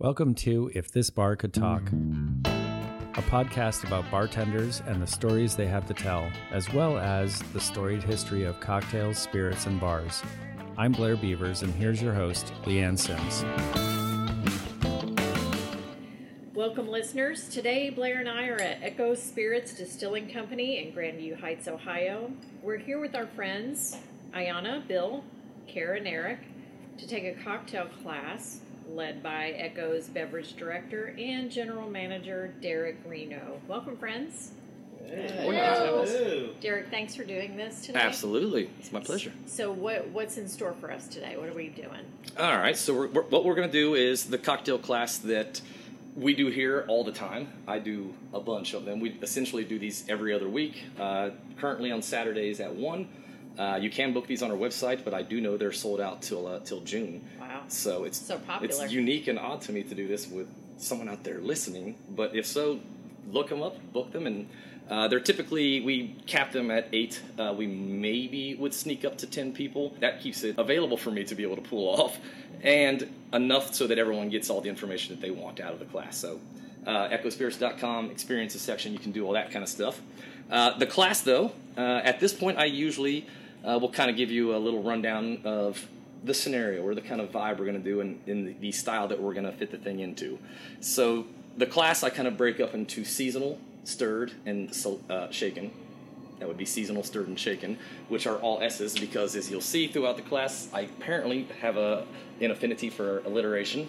Welcome to If This Bar Could Talk, a podcast about bartenders and the stories they have to tell, as well as the storied history of cocktails, spirits, and bars. I'm Blair Beavers, and here's your host, Leanne Sims. Welcome, listeners. Today, Blair and I are at Echo Spirits Distilling Company in Grandview Heights, Ohio. We're here with our friends, Ayana, Bill, Kara, and Eric, to take a cocktail class led by Echo's beverage director and general manager, Derek Reno. Welcome, friends. Hello. Derek, thanks for doing this today. Absolutely, it's my pleasure. So, what what's in store for us today? What are we doing? All right, so we're, we're, what we're going to do is the cocktail class that we do here all the time. I do a bunch of them. We essentially do these every other week. Uh, currently on Saturdays at one. Uh, you can book these on our website, but I do know they're sold out till uh, till June. Wow. So it's So popular. It's unique and odd to me to do this with someone out there listening. But if so, look them up, book them, and uh, they're typically we cap them at eight. Uh, we maybe would sneak up to ten people. That keeps it available for me to be able to pull off, and enough so that everyone gets all the information that they want out of the class. So. Uh, echospirits.com experiences section you can do all that kind of stuff uh, the class though uh, at this point i usually uh, will kind of give you a little rundown of the scenario or the kind of vibe we're going to do and in, the, the style that we're going to fit the thing into. So the class I kind of break up into seasonal, stirred, and uh, shaken. That would be seasonal, stirred, and shaken, which are all S's because, as you'll see throughout the class, I apparently have a an affinity for alliteration,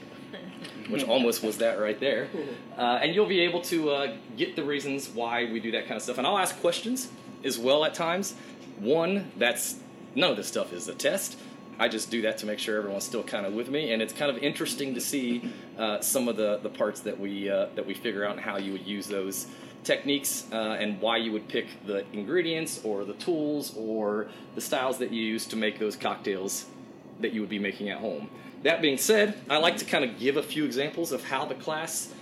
which almost was that right there. Uh, and you'll be able to uh, get the reasons why we do that kind of stuff. And I'll ask questions as well at times. One, that's none of this stuff is a test. I just do that to make sure everyone's still kind of with me, and it's kind of interesting to see uh, some of the, the parts that we uh, that we figure out and how you would use those techniques uh, and why you would pick the ingredients or the tools or the styles that you use to make those cocktails that you would be making at home. That being said, I like to kind of give a few examples of how the class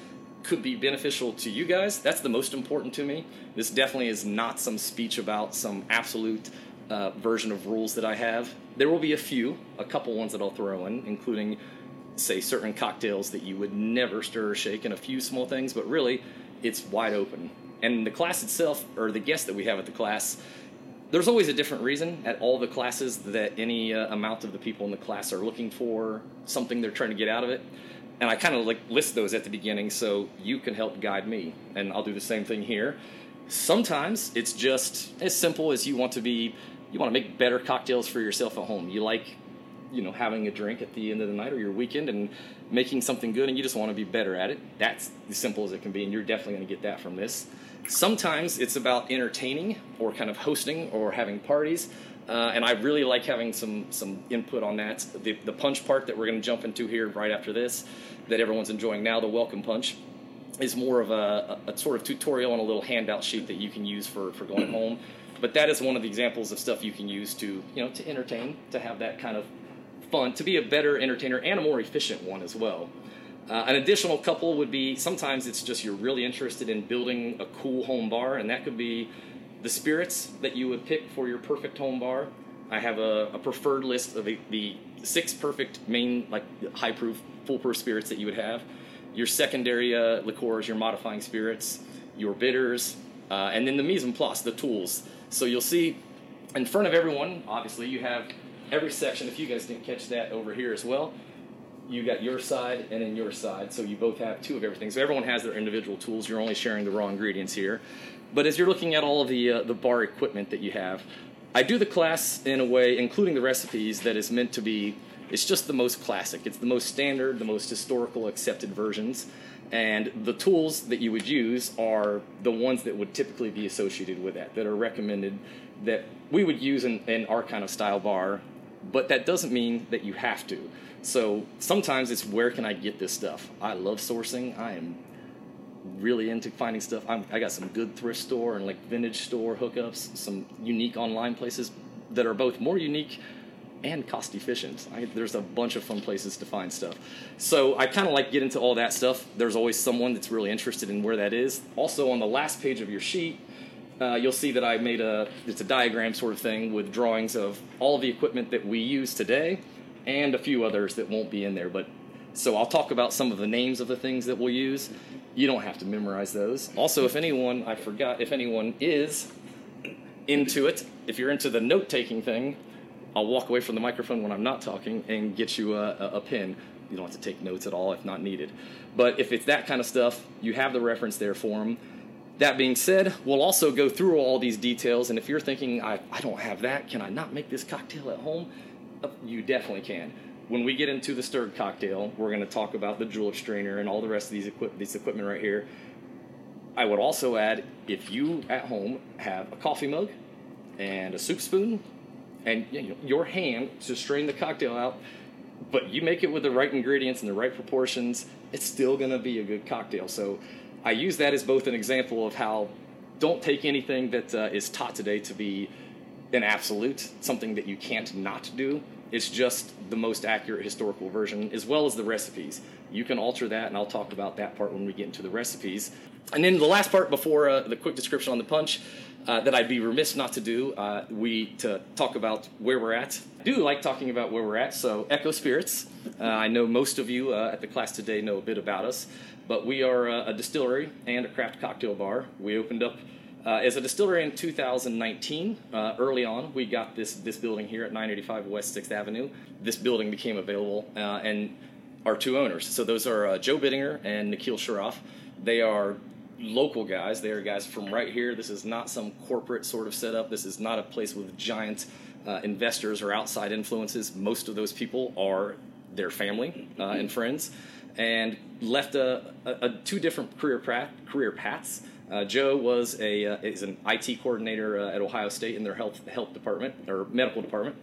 could be beneficial to you guys. That's the most important to me. This definitely is not some speech about some absolute uh, version of rules that I have. There will be a few, a couple ones that I'll throw in, including, say, certain cocktails that you would never stir or shake, and a few small things, but really, it's wide open. And the class itself, or the guests that we have at the class, there's always a different reason at all the classes that any uh, amount of the people in the class are looking for something they're trying to get out of it and i kind of like list those at the beginning so you can help guide me. And i'll do the same thing here. Sometimes it's just as simple as you want to be you want to make better cocktails for yourself at home. You like you know having a drink at the end of the night or your weekend and making something good and you just want to be better at it. That's as simple as it can be and you're definitely going to get that from this. Sometimes it's about entertaining or kind of hosting or having parties uh, and I really like having some some input on that. The, the punch part that we're going to jump into here right after this, that everyone's enjoying now, the welcome punch, is more of a, a, a sort of tutorial and a little handout sheet that you can use for, for going home. But that is one of the examples of stuff you can use to you know to entertain, to have that kind of fun, to be a better entertainer and a more efficient one as well. Uh, an additional couple would be sometimes it's just you're really interested in building a cool home bar, and that could be the spirits that you would pick for your perfect home bar. I have a, a preferred list of the, the six perfect main, like high proof, foolproof spirits that you would have. Your secondary uh, liqueurs, your modifying spirits, your bitters, uh, and then the mise en place, the tools. So you'll see in front of everyone, obviously, you have every section. If you guys didn't catch that over here as well, you got your side and then your side, so you both have two of everything. So everyone has their individual tools. You're only sharing the raw ingredients here. But as you're looking at all of the uh, the bar equipment that you have, I do the class in a way, including the recipes, that is meant to be. It's just the most classic. It's the most standard, the most historical accepted versions. And the tools that you would use are the ones that would typically be associated with that, that are recommended, that we would use in, in our kind of style bar. But that doesn't mean that you have to. So sometimes it's where can I get this stuff? I love sourcing. I am really into finding stuff. I'm, I got some good thrift store and like vintage store hookups, some unique online places that are both more unique and cost efficient. I, there's a bunch of fun places to find stuff. So I kind of like get into all that stuff. There's always someone that's really interested in where that is. Also on the last page of your sheet, uh, you'll see that I made a it's a diagram sort of thing with drawings of all the equipment that we use today and a few others that won't be in there. But So I'll talk about some of the names of the things that we'll use. You don't have to memorize those. Also, if anyone, I forgot, if anyone is into it, if you're into the note taking thing, I'll walk away from the microphone when I'm not talking and get you a, a, a pen. You don't have to take notes at all if not needed. But if it's that kind of stuff, you have the reference there for them. That being said, we'll also go through all these details, and if you're thinking, I, I don't have that, can I not make this cocktail at home? Uh, You definitely can. When we get into the stirred cocktail, we're going to talk about the julep strainer and all the rest of these equip- this equipment right here. I would also add if you at home have a coffee mug and a soup spoon and you know, your hand to strain the cocktail out, but you make it with the right ingredients and the right proportions, it's still going to be a good cocktail. So I use that as both an example of how don't take anything that uh, is taught today to be an absolute, something that you can't not do. It's just the most accurate historical version, as well as the recipes. You can alter that, and I'll talk about that part when we get into the recipes. And then the last part before uh, the quick description on the punch uh, that I'd be remiss not to do, uh, we to talk about where we're at. I do like talking about where we're at. So Echo Spirits, uh, I know most of you uh, at the class today know a bit about us, but we are uh, a distillery and a craft cocktail bar. We opened up uh, as a distillery in 2019, uh, early on, we got this this building here at 985 West Sixth Avenue. This building became available, uh, and our two owners. So those are uh, Joe Bittinger and Nikhil Sharoff. They are local guys. They are guys from right here. This is not some corporate sort of setup. This is not a place with giant uh, investors or outside influences. Most of those people are their family uh, and friends, and left a, a, a two different career career paths. Uh, Joe was a uh, is an IT coordinator uh, at Ohio State in their health health department or medical department,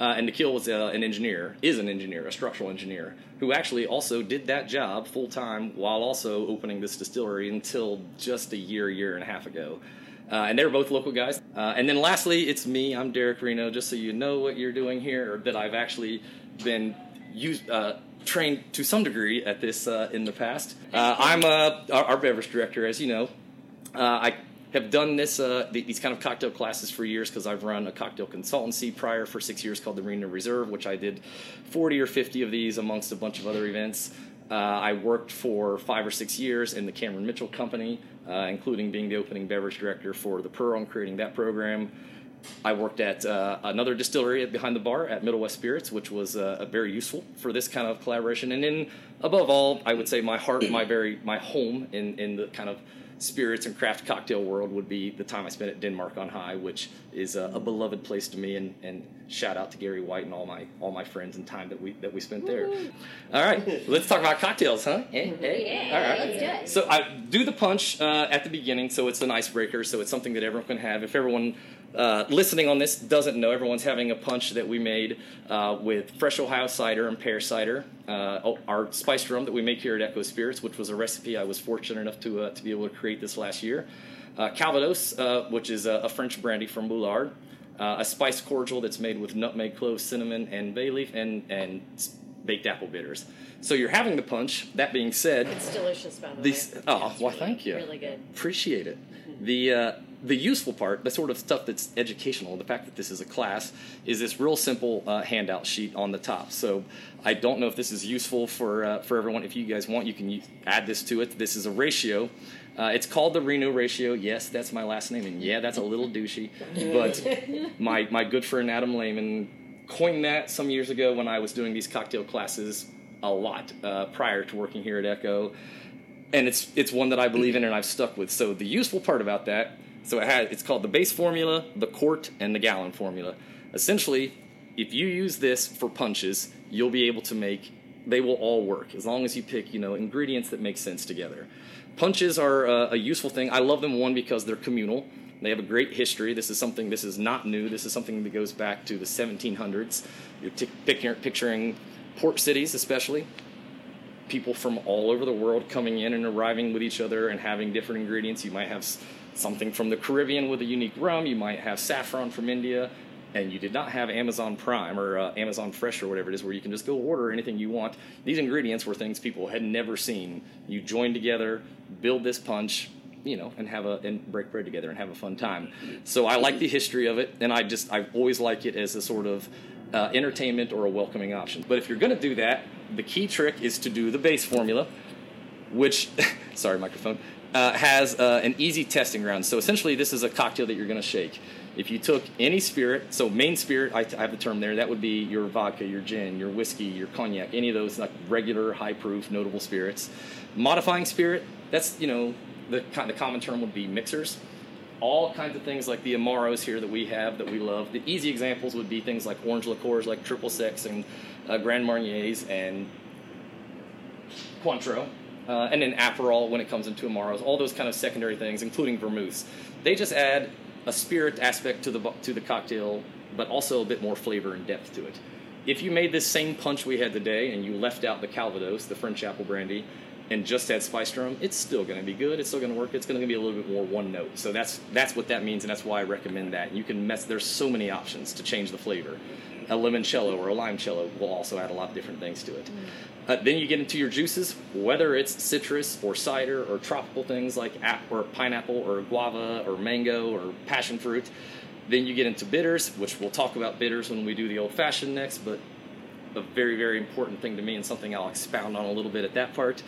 uh, and Nikhil was uh, an engineer, is an engineer, a structural engineer, who actually also did that job full time while also opening this distillery until just a year, year and a half ago. Uh, and they were both local guys. And then lastly, it's me. I'm Derek Reno. Just so you know what you're doing here, or that I've actually been used, trained to some degree at this uh, in the past. Uh, I'm uh, our, our beverage director, as you know. Uh, I have done this uh, th- these kind of cocktail classes for years because I've run a cocktail consultancy prior for six years called the Reno Reserve, which I did 40 or 50 of these amongst a bunch of other events. Uh, I worked for five or six years in the Cameron Mitchell Company, uh, including being the opening beverage director for the Pearl and creating that program. I worked at uh, another distillery behind the bar at Middle West Spirits, which was uh, very useful for this kind of collaboration. And then, above all, I would say my heart, my very my home in in the kind of spirits and craft cocktail world would be the time I spent at Denmark on High, which is a, a beloved place to me. And, and shout out to Gary White and all my all my friends and time that we that we spent there. All right, let's talk about cocktails, huh? Eh, eh? Yeah, all right. let's do it. So I do the punch uh, at the beginning, so it's an icebreaker. So it's something that everyone can have. If everyone uh, listening on this doesn't know, everyone's having a punch that we made uh, with fresh Ohio cider and pear cider. Uh, our spiced rum that we make here at Echo Spirits, which was a recipe I was fortunate enough to uh, to be able to create this last year. Uh, Calvados, uh, which is a, a French brandy from Boulard. Uh, a spiced cordial that's made with nutmeg, clove, cinnamon, and bay leaf, and and baked apple bitters. So you're having the punch. That being said, It's delicious, by the These- way. oh, it's well, really- thank you. Really good. appreciate it. The uh, the useful part, the sort of stuff that's educational, the fact that this is a class, is this real simple uh, handout sheet on the top. So I don't know if this is useful for uh, for everyone. If you guys want, you can add this to it. This is a ratio. Uh, it's called the Reno ratio. Yes, that's my last name, and yeah, that's a little douchey. But my my good friend Adam Lehman coined that some years ago when I was doing these cocktail classes a lot uh, prior to working here at Echo and it's it's one that I believe in and I've stuck with. So the useful part about that, so it has it's called the base formula, the quart, and the gallon formula. Essentially, if you use this for punches, you'll be able to make they will all work as long as you pick you know ingredients that make sense together. Punches are uh, a useful thing. I love them one because they're communal. They have a great history. This is something. This is not new. This is something that goes back to the 1700s. You're t- picturing, port cities, especially people from all over the world coming in and arriving with each other and having different ingredients. You might have something from the Caribbean with a unique rum. You might have saffron from India, and you did not have Amazon Prime or uh, Amazon Fresh or whatever it is, where you can just go order anything you want. These ingredients were things people had never seen. You join together, build this punch. You know, and have a and break bread together and have a fun time. So I like the history of it, and I just I always like it as a sort of uh, entertainment or a welcoming option. But if you're going to do that, the key trick is to do the base formula, which, sorry, microphone, uh, has uh, an easy testing ground. So essentially, this is a cocktail that you're going to shake. If you took any spirit, so main spirit, I, I have the term there, that would be your vodka, your gin, your whiskey, your cognac, any of those like regular, high proof, notable spirits. Modifying spirit, that's, you know, the, kind the common term would be mixers. All kinds of things like the Amaros here that we have that we love. The easy examples would be things like orange liqueurs like Triple Sec and uh, Grand Marniers and Cointreau. Uh, and then Aperol when it comes into Amaros, all those kind of secondary things, including vermouths. They just add a spirit aspect to the to the cocktail, but also a bit more flavor and depth to it. If you made this same punch we had today and you left out the Calvados, the French apple brandy, and just had spiced rum, it's still going to be good. It's still going to work. It's going to be a little bit more one note. So that's that's what that means, and that's why I recommend that. You can mess. There's so many options to change the flavor. A limoncello or a limoncello will also add a lot of different things to it. Mm. Uh, then you get into your juices, whether it's citrus or cider or tropical things like ap- or pineapple or guava or mango or passion fruit. Then you get into bitters, which we'll talk about bitters when we do the old fashioned next, but a very, very important thing to me and something I'll expound on a little bit at that part.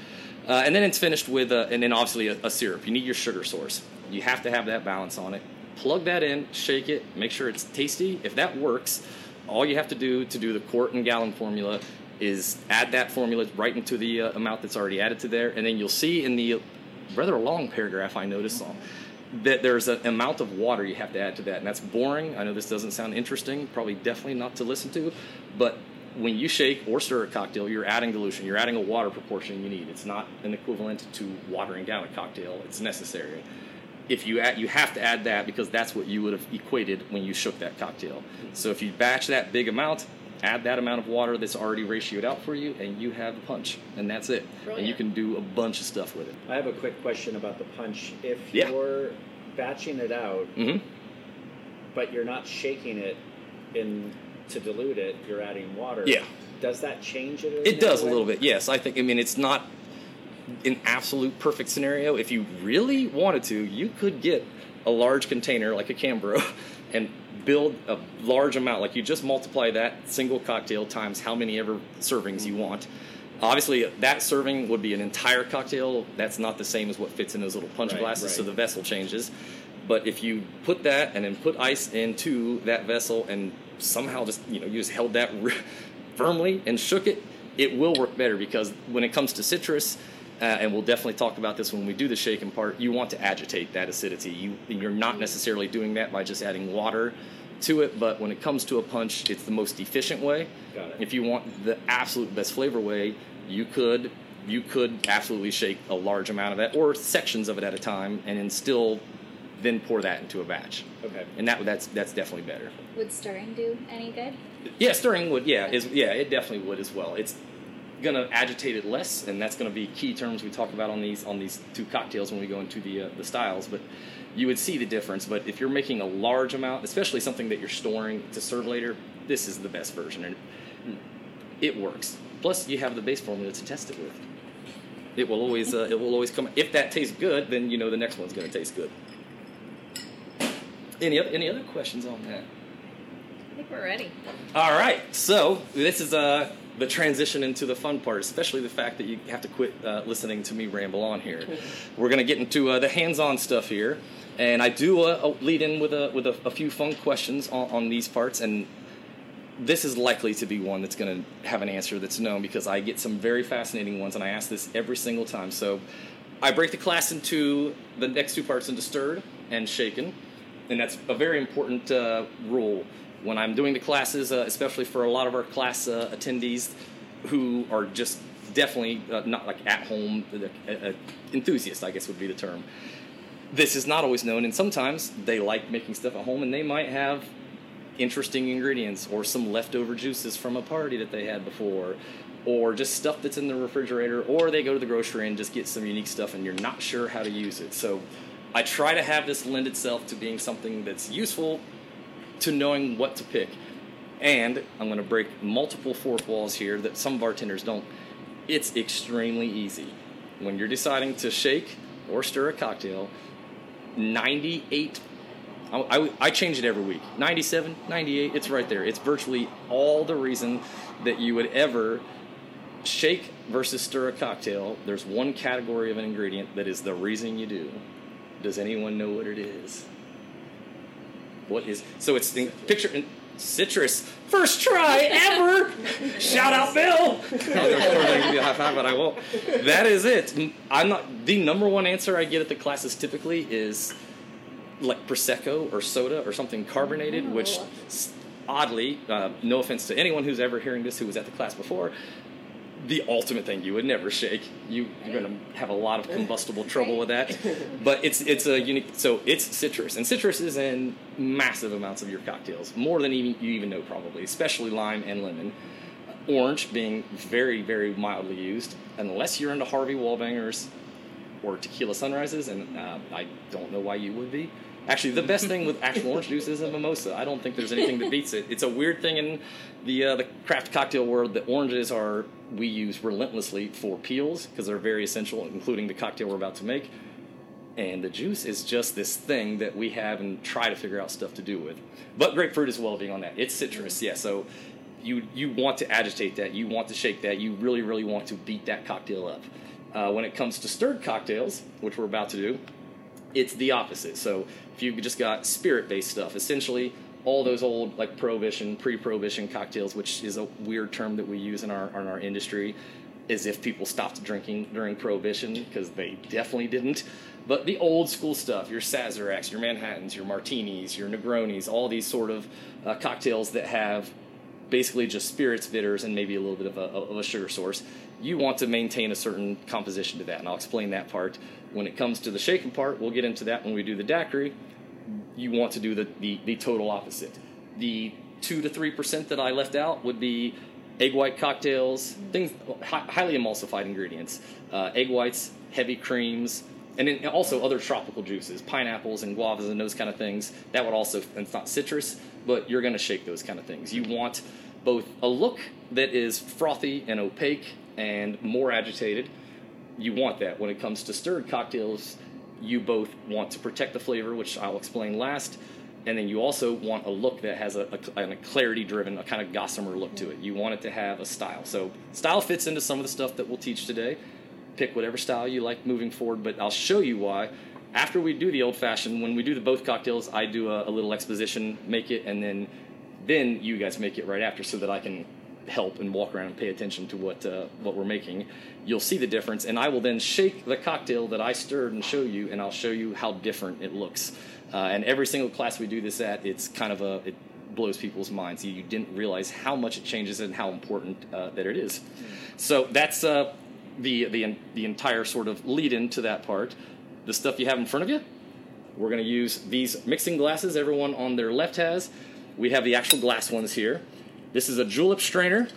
Uh, and then it's finished with, a, and then obviously a, a syrup. You need your sugar source. You have to have that balance on it. Plug that in, shake it, make sure it's tasty. If that works, all you have to do to do the quart and gallon formula is add that formula right into the uh, amount that's already added to there, and then you'll see in the rather long paragraph I noticed that there's an amount of water you have to add to that, and that's boring. I know this doesn't sound interesting, probably definitely not to listen to, but when you shake or stir a cocktail, you're adding dilution. You're adding a water proportion you need. It's not an equivalent to watering down a cocktail. It's necessary. If you add, you have to add that because that's what you would have equated when you shook that cocktail. So if you batch that big amount, add that amount of water that's already ratioed out for you, and you have a punch, and that's it. Brilliant. And you can do a bunch of stuff with it. I have a quick question about the punch. If yeah. you're batching it out, mm-hmm. but you're not shaking it in to dilute it, you're adding water. Yeah. Does that change it? It does way? a little bit. Yes, I think. I mean, it's not an absolute perfect scenario. If you really wanted to, you could get a large container like a Cambro and build a large amount. Like you just multiply that single cocktail times how many ever servings you want. Obviously, that serving would be an entire cocktail. That's not the same as what fits in those little punch right, glasses, right. so the vessel changes. But if you put that and then put ice into that vessel and somehow just you know you just held that firmly and shook it, it will work better because when it comes to citrus, uh, and we'll definitely talk about this when we do the shaken part. You want to agitate that acidity. You you're not necessarily doing that by just adding water to it, but when it comes to a punch, it's the most efficient way. If you want the absolute best flavor way, you could you could absolutely shake a large amount of that or sections of it at a time, and then still then pour that into a batch. Okay. And that that's that's definitely better. Would stirring do any good? Yeah, stirring would. Yeah, is yeah, it definitely would as well. It's going to agitate it less, and that's going to be key terms we talk about on these on these two cocktails when we go into the uh, the styles. But you would see the difference. But if you're making a large amount, especially something that you're storing to serve later, this is the best version, and it works. Plus, you have the base formula to test it with. It will always uh, it will always come. If that tastes good, then you know the next one's going to taste good. Any other any other questions on that? I think we're ready. All right, so this is uh the transition into the fun part, especially the fact that you have to quit uh, listening to me ramble on here. We're going to get into uh, the hands-on stuff here, and I do uh, lead in with a with a, a few fun questions on, on, these parts, and this is likely to be one that's going to have an answer that's known because I get some very fascinating ones, and I ask this every single time. So I break the class into the next two parts into stirred and shaken, and that's a very important uh, rule when I'm doing the classes, uh, especially for a lot of our class uh, attendees who are just definitely uh, not like at home enthusiasts, I guess would be the term. This is not always known, and sometimes they like making stuff at home, and they might have interesting ingredients or some leftover juices from a party that they had before or just stuff that's in the refrigerator or they go to the grocery and just get some unique stuff and you're not sure how to use it so i try to have this lend itself to being something that's useful to knowing what to pick. And I'm going to break multiple fourth walls here that some bartenders don't. It's extremely easy. When you're deciding to shake or stir a cocktail, 98 I, I, I, change it every week 97 98 it's right there it's virtually all the reason that you would ever shake versus stir a cocktail, there's one category of an ingredient that is the reason you do. Does anyone know what it is? What is so? It's the, picture in citrus. First try ever. Shout out, Bill. I was give you a high five, but I won't. That is it. I'm not. The number one answer I get at the classes typically is like prosecco or soda or something carbonated, which oddly, uh, no offense to anyone who's ever hearing this who was at the class before, the ultimate thing you would never shake. You, you're going to have a lot of combustible trouble with that. But it's it's a unique. So it's citrus, and citrus is in massive amounts of your cocktails, more than even you even know probably, especially lime and lemon. Orange being very very mildly used, unless you're into Harvey Wallbangers or tequila sunrises, and uh, I don't know why you would be. Actually, the best thing with actual orange juice is a mimosa. I don't think there's anything that beats it. It's a weird thing in the uh, the craft cocktail world that oranges are we use relentlessly for peels because they're very essential, including the cocktail we're about to make. And the juice is just this thing that we have and try to figure out stuff to do with. But grapefruit as well being on that. It's citrus, yeah. So you you want to agitate that, you want to shake that, you really really want to beat that cocktail up. Uh, when it comes to stirred cocktails, which we're about to do, it's the opposite. So if you've just got spirit based stuff, essentially all those old like prohibition, pre-prohibition cocktails, which is a weird term that we use in our in our industry, as if people stopped drinking during prohibition because they definitely didn't. But the old school stuff, your Sazeracs, your Manhattans, your Martinis, your Negronis, all these sort of uh, cocktails that have basically just spirits, bitters, and maybe a little bit of a, of a sugar source. You want to maintain a certain composition to that, and I'll explain that part. When it comes to the shaken part, we'll get into that when we do the daiquiri. You want to do the, the, the total opposite. The 2 to 3% that I left out would be egg white cocktails, things highly emulsified ingredients, uh, egg whites, heavy creams, and then also other tropical juices, pineapples and guavas and those kind of things. That would also, and it's not citrus, but you're going to shake those kind of things. You want both a look that is frothy and opaque and more agitated. You want that when it comes to stirred cocktails. You both want to protect the flavor, which I'll explain last, and then you also want a look that has a, a, a clarity driven, a kind of gossamer look to it. You want it to have a style. So style fits into some of the stuff that we'll teach today. Pick whatever style you like moving forward, but I'll show you why. After we do the old fashioned, when we do the both cocktails, I do a, a little exposition, make it, and then then you guys make it right after, so that I can help and walk around and pay attention to what uh, what we're making. You'll see the difference, and I will then shake the cocktail that I stirred and show you, and I'll show you how different it looks. Uh, and every single class we do this at, it's kind of a it blows people's minds. You, didn't realize how much it changes and how important uh, that it is. So that's uh, the the the entire sort of lead into that part. The stuff you have in front of you. We're going to use these mixing glasses. Everyone on their left has. We have the actual glass ones here. This is a julep strainer.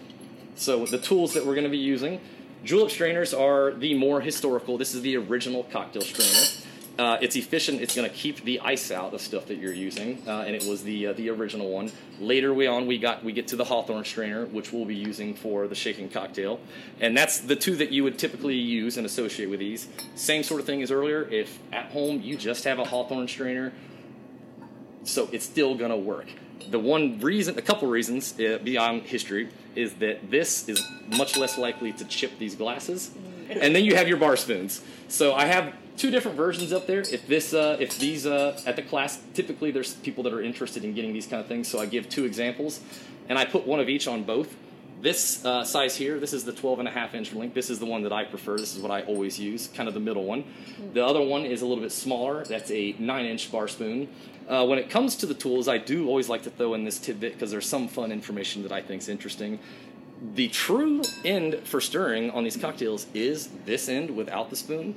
So the tools that we're going to be using, julep strainers are the more historical. This is the original cocktail strainer. Uh, it's efficient. It's going to keep the ice out of stuff that you're using, uh, and it was the uh, the original one. Later we on we got we get to the Hawthorne strainer, which we'll be using for the shaking cocktail, and that's the two that you would typically use and associate with these. Same sort of thing as earlier. If at home you just have a Hawthorne strainer, so it's still going to work. The one reason, a couple reasons uh, beyond history, is that this is much less likely to chip these glasses, and then you have your bar spoons. So I have two different versions up there. If this, uh, if these uh, at the class, typically there's people that are interested in getting these kind of things. So I give two examples, and I put one of each on both. This uh, size here, this is the 12 and a half inch link. This is the one that I prefer. This is what I always use, kind of the middle one. The other one is a little bit smaller. That's a nine inch bar spoon. Uh, when it comes to the tools, I do always like to throw in this tidbit because there's some fun information that I think is interesting. The true end for stirring on these cocktails is this end without the spoon.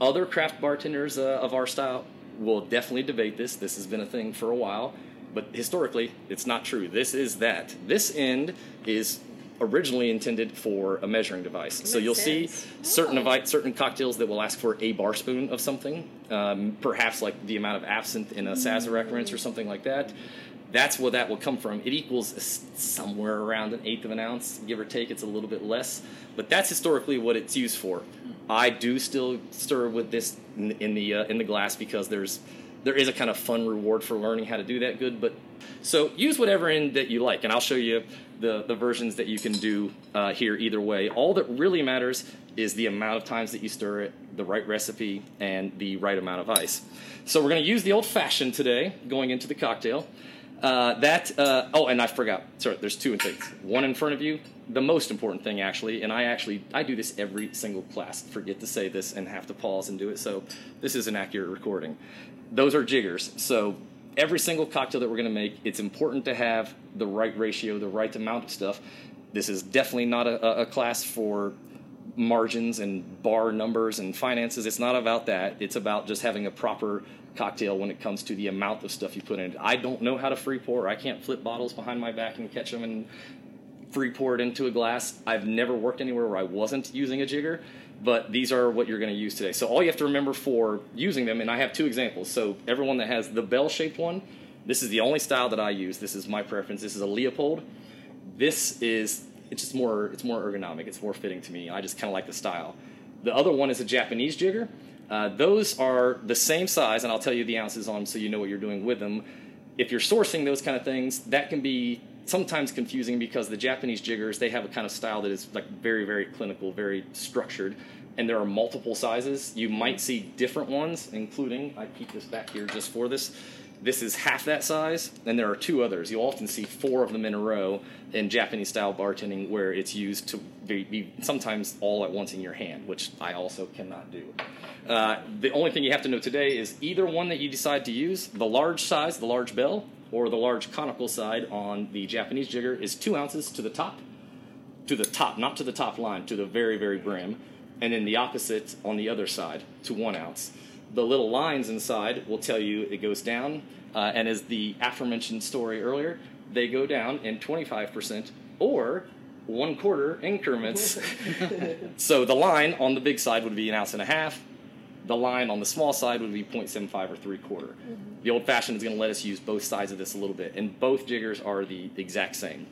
Other craft bartenders uh, of our style will definitely debate this. This has been a thing for a while, but historically, it's not true. This is that. This end is originally intended for a measuring device. so you'll sense. see certain avi- certain cocktails that will ask for a bar spoon of something, um, perhaps like the amount of absinthe in a Sazerac rinse or something like that. That's where that will come from. It equals somewhere around an eighth of an ounce, give or take. It's a little bit less, but that's historically what it's used for. I do still stir with this in, in the uh, in the glass because there's there is a kind of fun reward for learning how to do that good, but So use whatever end that you like, and I'll show you the, the versions that you can do uh, here either way. All that really matters is the amount of times that you stir it, the right recipe, and the right amount of ice. So we're going to use the old fashioned today going into the cocktail. Uh, that uh, oh, and I forgot. Sorry, there's two things. One in front of you. The most important thing, actually, and I actually I do this every single class. Forget to say this and have to pause and do it. So this is an accurate recording. Those are jiggers. So every single cocktail that we're going to make, it's important to have the right ratio, the right amount of stuff. This is definitely not a, a class for margins and bar numbers and finances. It's not about that. It's about just having a proper cocktail when it comes to the amount of stuff you put in it. I don't know how to free pour. I can't flip bottles behind my back and catch them and free pour it into a glass. I've never worked anywhere where I wasn't using a jigger, but these are what you're going to use today. So all you have to remember for using them, and I have two examples. So everyone that has the bell-shaped one, this is the only style that I use. This is my preference. This is a Leopold. This is it's just more it's more ergonomic. It's more fitting to me. I just kind of like the style. The other one is a Japanese jigger. Uh, those are the same size, and I'll tell you the ounces on them so you know what you're doing with them. If you're sourcing those kind of things, that can be sometimes confusing because the Japanese jiggers they have a kind of style that is like very very clinical, very structured, and there are multiple sizes. You might see different ones, including I keep this back here just for this. This is half that size, and there are two others. You'll often see four of them in a row in Japanese style bartending where it's used to be, be sometimes all at once in your hand, which I also cannot do. Uh, the only thing you have to know today is either one that you decide to use, the large size, the large bell, or the large conical side on the Japanese jigger is two ounces to the top, to the top, not to the top line, to the very, very brim, and then the opposite on the other side to one ounce. The little lines inside will tell you it goes down, uh, and as the aforementioned story earlier, they go down in 25% or one quarter increments. so the line on the big side would be an ounce and a half. The line on the small side would be 0.75 or three quarter. Mm-hmm. The old fashioned is going to let us use both sides of this a little bit, and both jiggers are the exact same.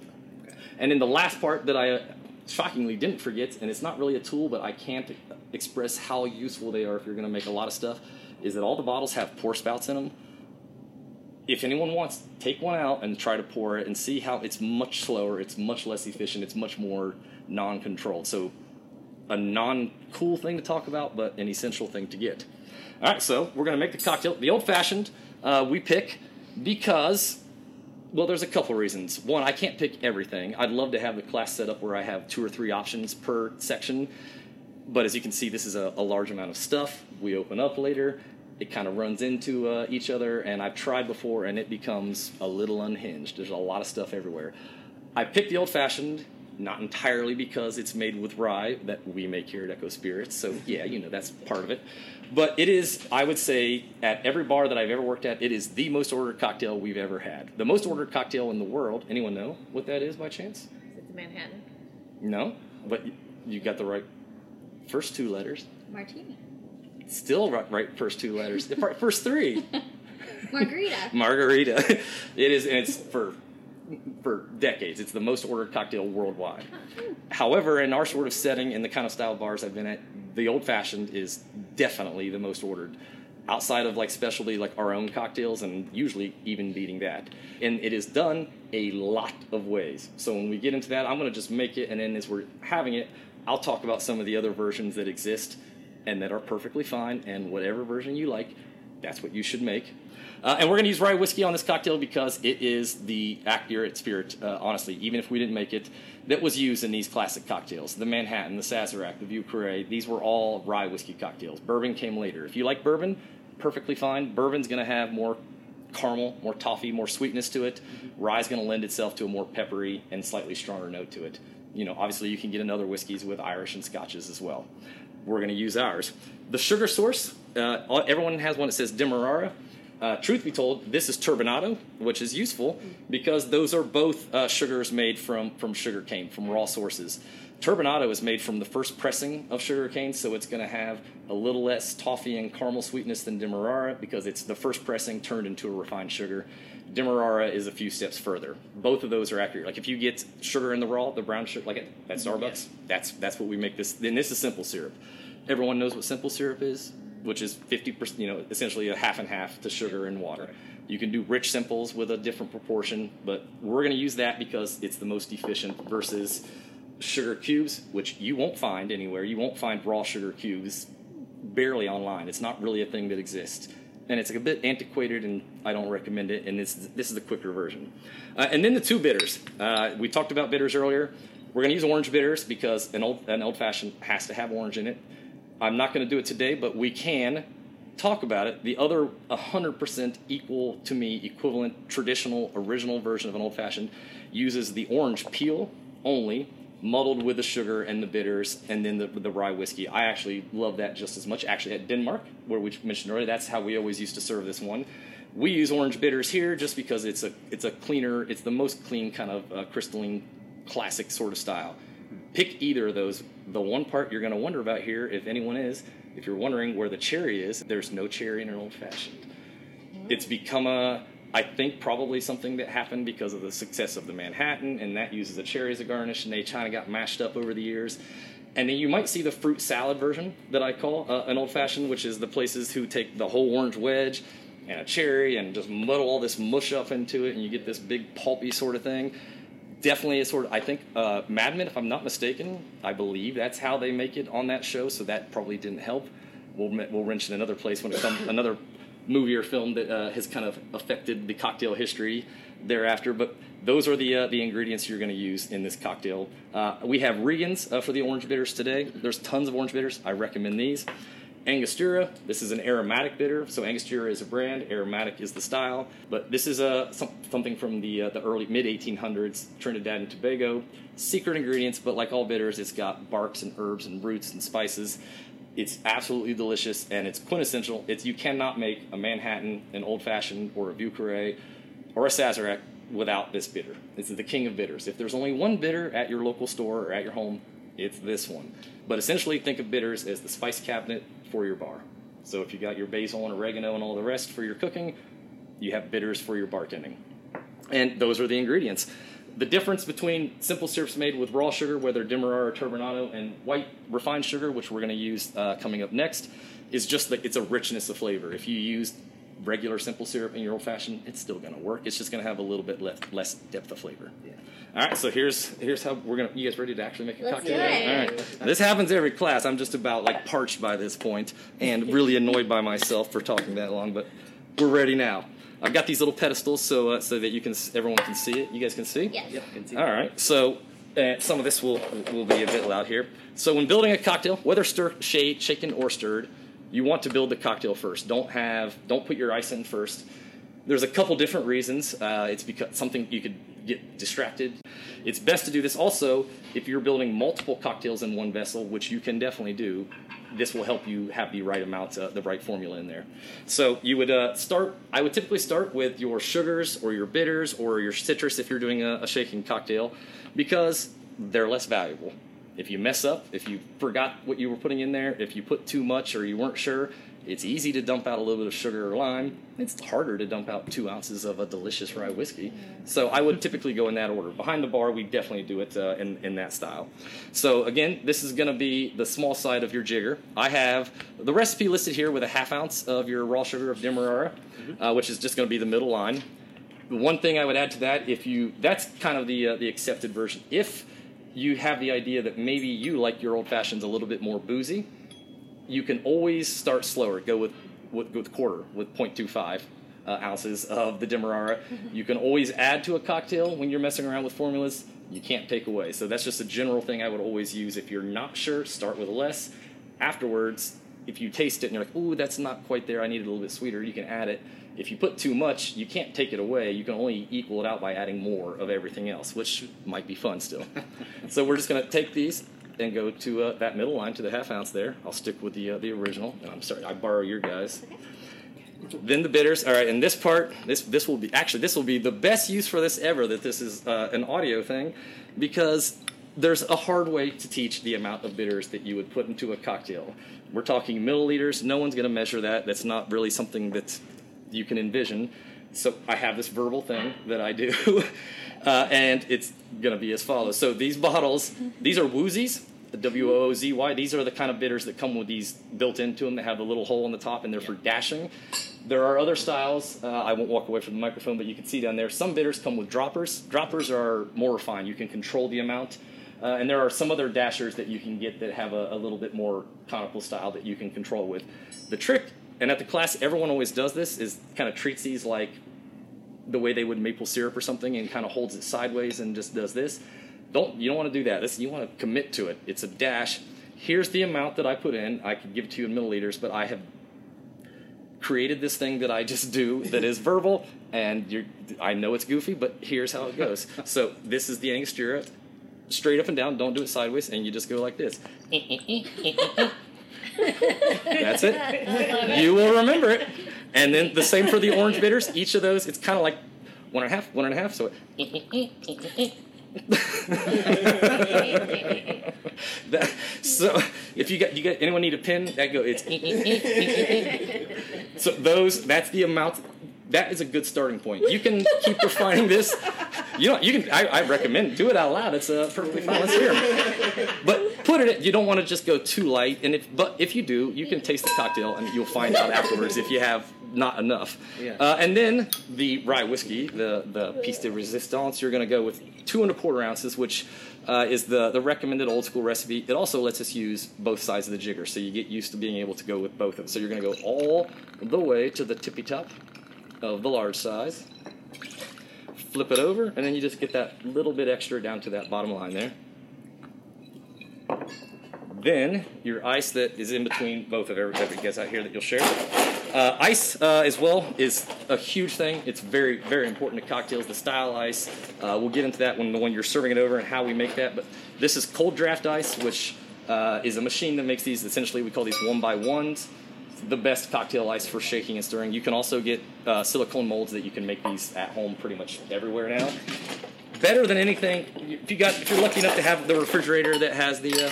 And then the last part that I uh, shockingly didn't forget, and it's not really a tool, but I can't express how useful they are if you're going to make a lot of stuff, is that all the bottles have pour spouts in them. If anyone wants, take one out and try to pour it and see how it's much slower, it's much less efficient, it's much more non controlled. So, a non cool thing to talk about, but an essential thing to get. All right, so we're going to make the cocktail. The old fashioned uh, we pick because well, there's a couple reasons. One, I can't pick everything. I'd love to have the class set up where I have two or three options per section but as you can see, this is a, a, large amount of stuff. We open up later. It kind of runs into uh, each other, and I've tried before, and it becomes a little unhinged. There's a lot of stuff everywhere. I picked the old fashioned, not entirely because it's made with rye that we make here at Echo Spirits. So yeah, you know that's part of it. But it is, I would say, at every bar that I've ever worked at, it is the most ordered cocktail we've ever had. The most ordered cocktail in the world. Anyone know what that is by chance? Is it the Manhattan? No, but you got the right First two letters. Martini. Still right, right first two letters. first three. Margarita. Margarita. It is, and it's for for decades. It's the most ordered cocktail worldwide. However, in our sort of setting, in the kind of style bars I've been at, the old fashioned is definitely the most ordered. Outside of like specialty, like our own cocktails, and usually even beating that. And it is done a lot of ways. So when we get into that, I'm going to just make it, and then as we're having it, I'll talk about some of the other versions that exist and that are perfectly fine, and whatever version you like, that's what you should make. Uh, and we're going to use rye whiskey on this cocktail because it is the accurate spirit, uh, honestly, even if we didn't make it, that was used in these classic cocktails. The Manhattan, the Sazerac, the Vieux these were all rye whiskey cocktails. Bourbon came later. If you like bourbon, perfectly fine. Bourbon's going to have more caramel, more toffee, more sweetness to it. Rye's going to lend itself to a more peppery and slightly stronger note to it you know, obviously you can get another whiskeys with Irish and Scotches as well. We're going to use ours. The sugar source, uh, everyone has one that says Demerara. Uh, truth be told, this is turbinado, which is useful because those are both uh, sugars made from, from sugar cane, from raw sources. Turbinado is made from the first pressing of sugar cane, so it's going to have a little less toffee and caramel sweetness than Demerara because it's the first pressing turned into a refined sugar. Demerara is a few steps further. Both of those are accurate. Like if you get sugar in the raw, the brown sugar, like at, at Starbucks, yeah. that's that's what we make this. Then this is simple syrup. Everyone knows what simple syrup is, which is fifty percent. You know, essentially a half and half to sugar and water. You can do rich simples with a different proportion, but we're going to use that because it's the most efficient versus sugar cubes, which you won't find anywhere. You won't find raw sugar cubes barely online. It's not really a thing that exists. And it's a bit antiquated, and I don't recommend it. And this, this is the quicker version. Uh, and then the two bitters. Uh, we talked about bitters earlier. We're going to use orange bitters because an old, an old fashioned has to have orange in it. I'm not going to do it today, but we can talk about it. The other 100% equal to me, equivalent, traditional, original version of an old fashioned uses the orange peel only, muddled with the sugar and the bitters, and then the, the rye whiskey. I actually love that just as much. Actually, at Denmark, where we mentioned earlier, that's how we always used to serve this one. We use orange bitters here just because it's a it's a cleaner, it's the most clean kind of uh, crystalline, classic sort of style. Pick either of those. The one part you're going to wonder about here, if anyone is, if you're wondering where the cherry is, there's no cherry in an old fashioned. It's become a I think probably something that happened because of the success of the Manhattan, and that uses a cherry as a garnish, and they kind of got mashed up over the years. And then you might see the fruit salad version that I call uh, an old fashioned, which is the places who take the whole orange wedge and a cherry and just muddle all this mush up into it, and you get this big pulpy sort of thing. Definitely a sort of, I think, uh, Mad Men, if I'm not mistaken, I believe that's how they make it on that show, so that probably didn't help. We'll, we'll wrench in another place when it comes, another movie or film that uh, has kind of affected the cocktail history thereafter. But those are the uh, the ingredients you're going to use in this cocktail. Uh, we have Regan's uh, for the orange bitters today. There's tons of orange bitters. I recommend these. Angostura. This is an aromatic bitter. So Angostura is a brand. Aromatic is the style. But this is a some, something from the uh, the early mid 1800s Trinidad and Tobago. Secret ingredients, but like all bitters, it's got barks and herbs and roots and spices. It's absolutely delicious and it's quintessential. It's you cannot make a Manhattan, an old fashioned, or a Vieux or a Sazerac without this bitter. This is the king of bitters. If there's only one bitter at your local store or at your home, it's this one. But essentially, think of bitters as the spice cabinet for your bar. So if you got your basil and oregano and all the rest for your cooking, you have bitters for your bartending. And those are the ingredients the difference between simple syrups made with raw sugar, whether Demerara or Turbinado, and white refined sugar, which we're going to use uh, coming up next, is just that it's a richness of flavor. If you use regular simple syrup in your old fashioned, it's still going to work. It's just going to have a little bit less, less depth of flavor. Yeah. All right, so here's here's how we're gonna. You guys ready to actually make a Let's cocktail? do it. All right, this happens every class. I'm just about like parched by this point and really annoyed by myself for talking that long, but we're ready now. I've got these little pedestals so uh, so that you can everyone can see it. You guys can see? Yes. Yep, can see. All right. So uh, some of this will will be a bit loud here. So when building a cocktail, whether stir, shade, shaken or stirred, you want to build the cocktail first. Don't have don't put your ice in first. There's a couple different reasons. Uh, it's because something you could get distracted. It's best to do this also if you're building multiple cocktails in one vessel, which you can definitely do. This will help you have the right amount, uh, the right formula in there. So you would uh, start. I would typically start with your sugars or your bitters or your citrus if you're doing a, a shaking cocktail, because they're less valuable. If you mess up, if you forgot what you were putting in there, if you put too much or you weren't sure, it's easy to dump out a little bit of sugar or lime. It's harder to dump out two ounces of a delicious rye whiskey. So I would typically go in that order. Behind the bar, we definitely do it uh, in, in that style. So again, this is going to be the small side of your jigger. I have the recipe listed here with a half ounce of your raw sugar of Demerara, uh, which is just going to be the middle line. The one thing I would add to that, if you that's kind of the uh, the accepted version. If you have the idea that maybe you like your old fashions a little bit more boozy, you can always start slower. Go with with, with quarter with 0.25 uh, ounces of the Demerara. You can always add to a cocktail when you're messing around with formulas. You can't take away. So that's just a general thing I would always use. If you're not sure, start with less. Afterwards, if you taste it and you're like, "Ooh, that's not quite there. I need it a little bit sweeter," you can add it. If you put too much, you can't take it away. You can only equal it out by adding more of everything else, which might be fun still. so we're just going to take these and go to uh, that middle line to the half ounce there. I'll stick with the uh, the original. And I'm sorry, I borrow your guys. Then the bitters. All right, and this part, this this will be actually this will be the best use for this ever. That this is uh, an audio thing, because there's a hard way to teach the amount of bitters that you would put into a cocktail. We're talking milliliters. No one's going to measure that. That's not really something that you can envision. So I have this verbal thing that I do, uh, and it's going to be as follows. So these bottles, these are woozies, the W O O Z Y. These are the kind of bitters that come with these built into them. They have the little hole in the top, and they're for dashing. There are other styles. Uh, I won't walk away from the microphone, but you can see down there. Some bitters come with droppers. Droppers are more refined. You can control the amount. Uh, and there are some other dashers that you can get that have a, a little bit more conical style that you can control with. The trick, and at the class, everyone always does this, is kind of treats these like the way they would maple syrup or something and kind of holds it sideways and just does this. Don't you don't want to do that. This you want to commit to it. It's a dash. Here's the amount that I put in. I could give it to you in milliliters, but I have created this thing that I just do that is verbal, and you're, I know it's goofy, but here's how it goes. So this is the Angostura, straight up and down. Don't do it sideways, and you just go like this. That's it. You will remember it. And then the same for the orange bitters. Each of those, it's kind of like one and a half, one and a half. So that, so if you got you got anyone need a pen, that go it's so those that's the amount that is a good starting point. You can keep refining this. You know, you can. I, I recommend do it out loud. It's uh, perfectly fine. Let's hear 'em. But put it. You don't want to just go too light. And if but if you do, you can taste the cocktail, and you'll find out afterwards if you have not enough. Yeah. Uh, and then the rye whiskey, the the piece de resistance, you're going to go with two and a quarter ounces, which. Uh, is the, the recommended old school recipe. It also lets us use both sides of the jigger, so you get used to being able to go with both of them. So you're going to go all the way to the tippy top of the large size. Flip it over, and then you just get that little bit extra down to that bottom line there. Then your ice that is in between both of every, every guys out here that you'll share. Uh, ice uh, as well is a huge thing. It's very very important to cocktails. The style ice. Uh, we'll get into that when when you're serving it over and how we make that. But this is cold draft ice, which uh, is a machine that makes these. Essentially, we call these one by ones the best cocktail ice for shaking and stirring. You can also get uh, silicone molds that you can make these at home pretty much everywhere now. Better than anything, if you got if you're lucky enough to have the refrigerator that has the uh,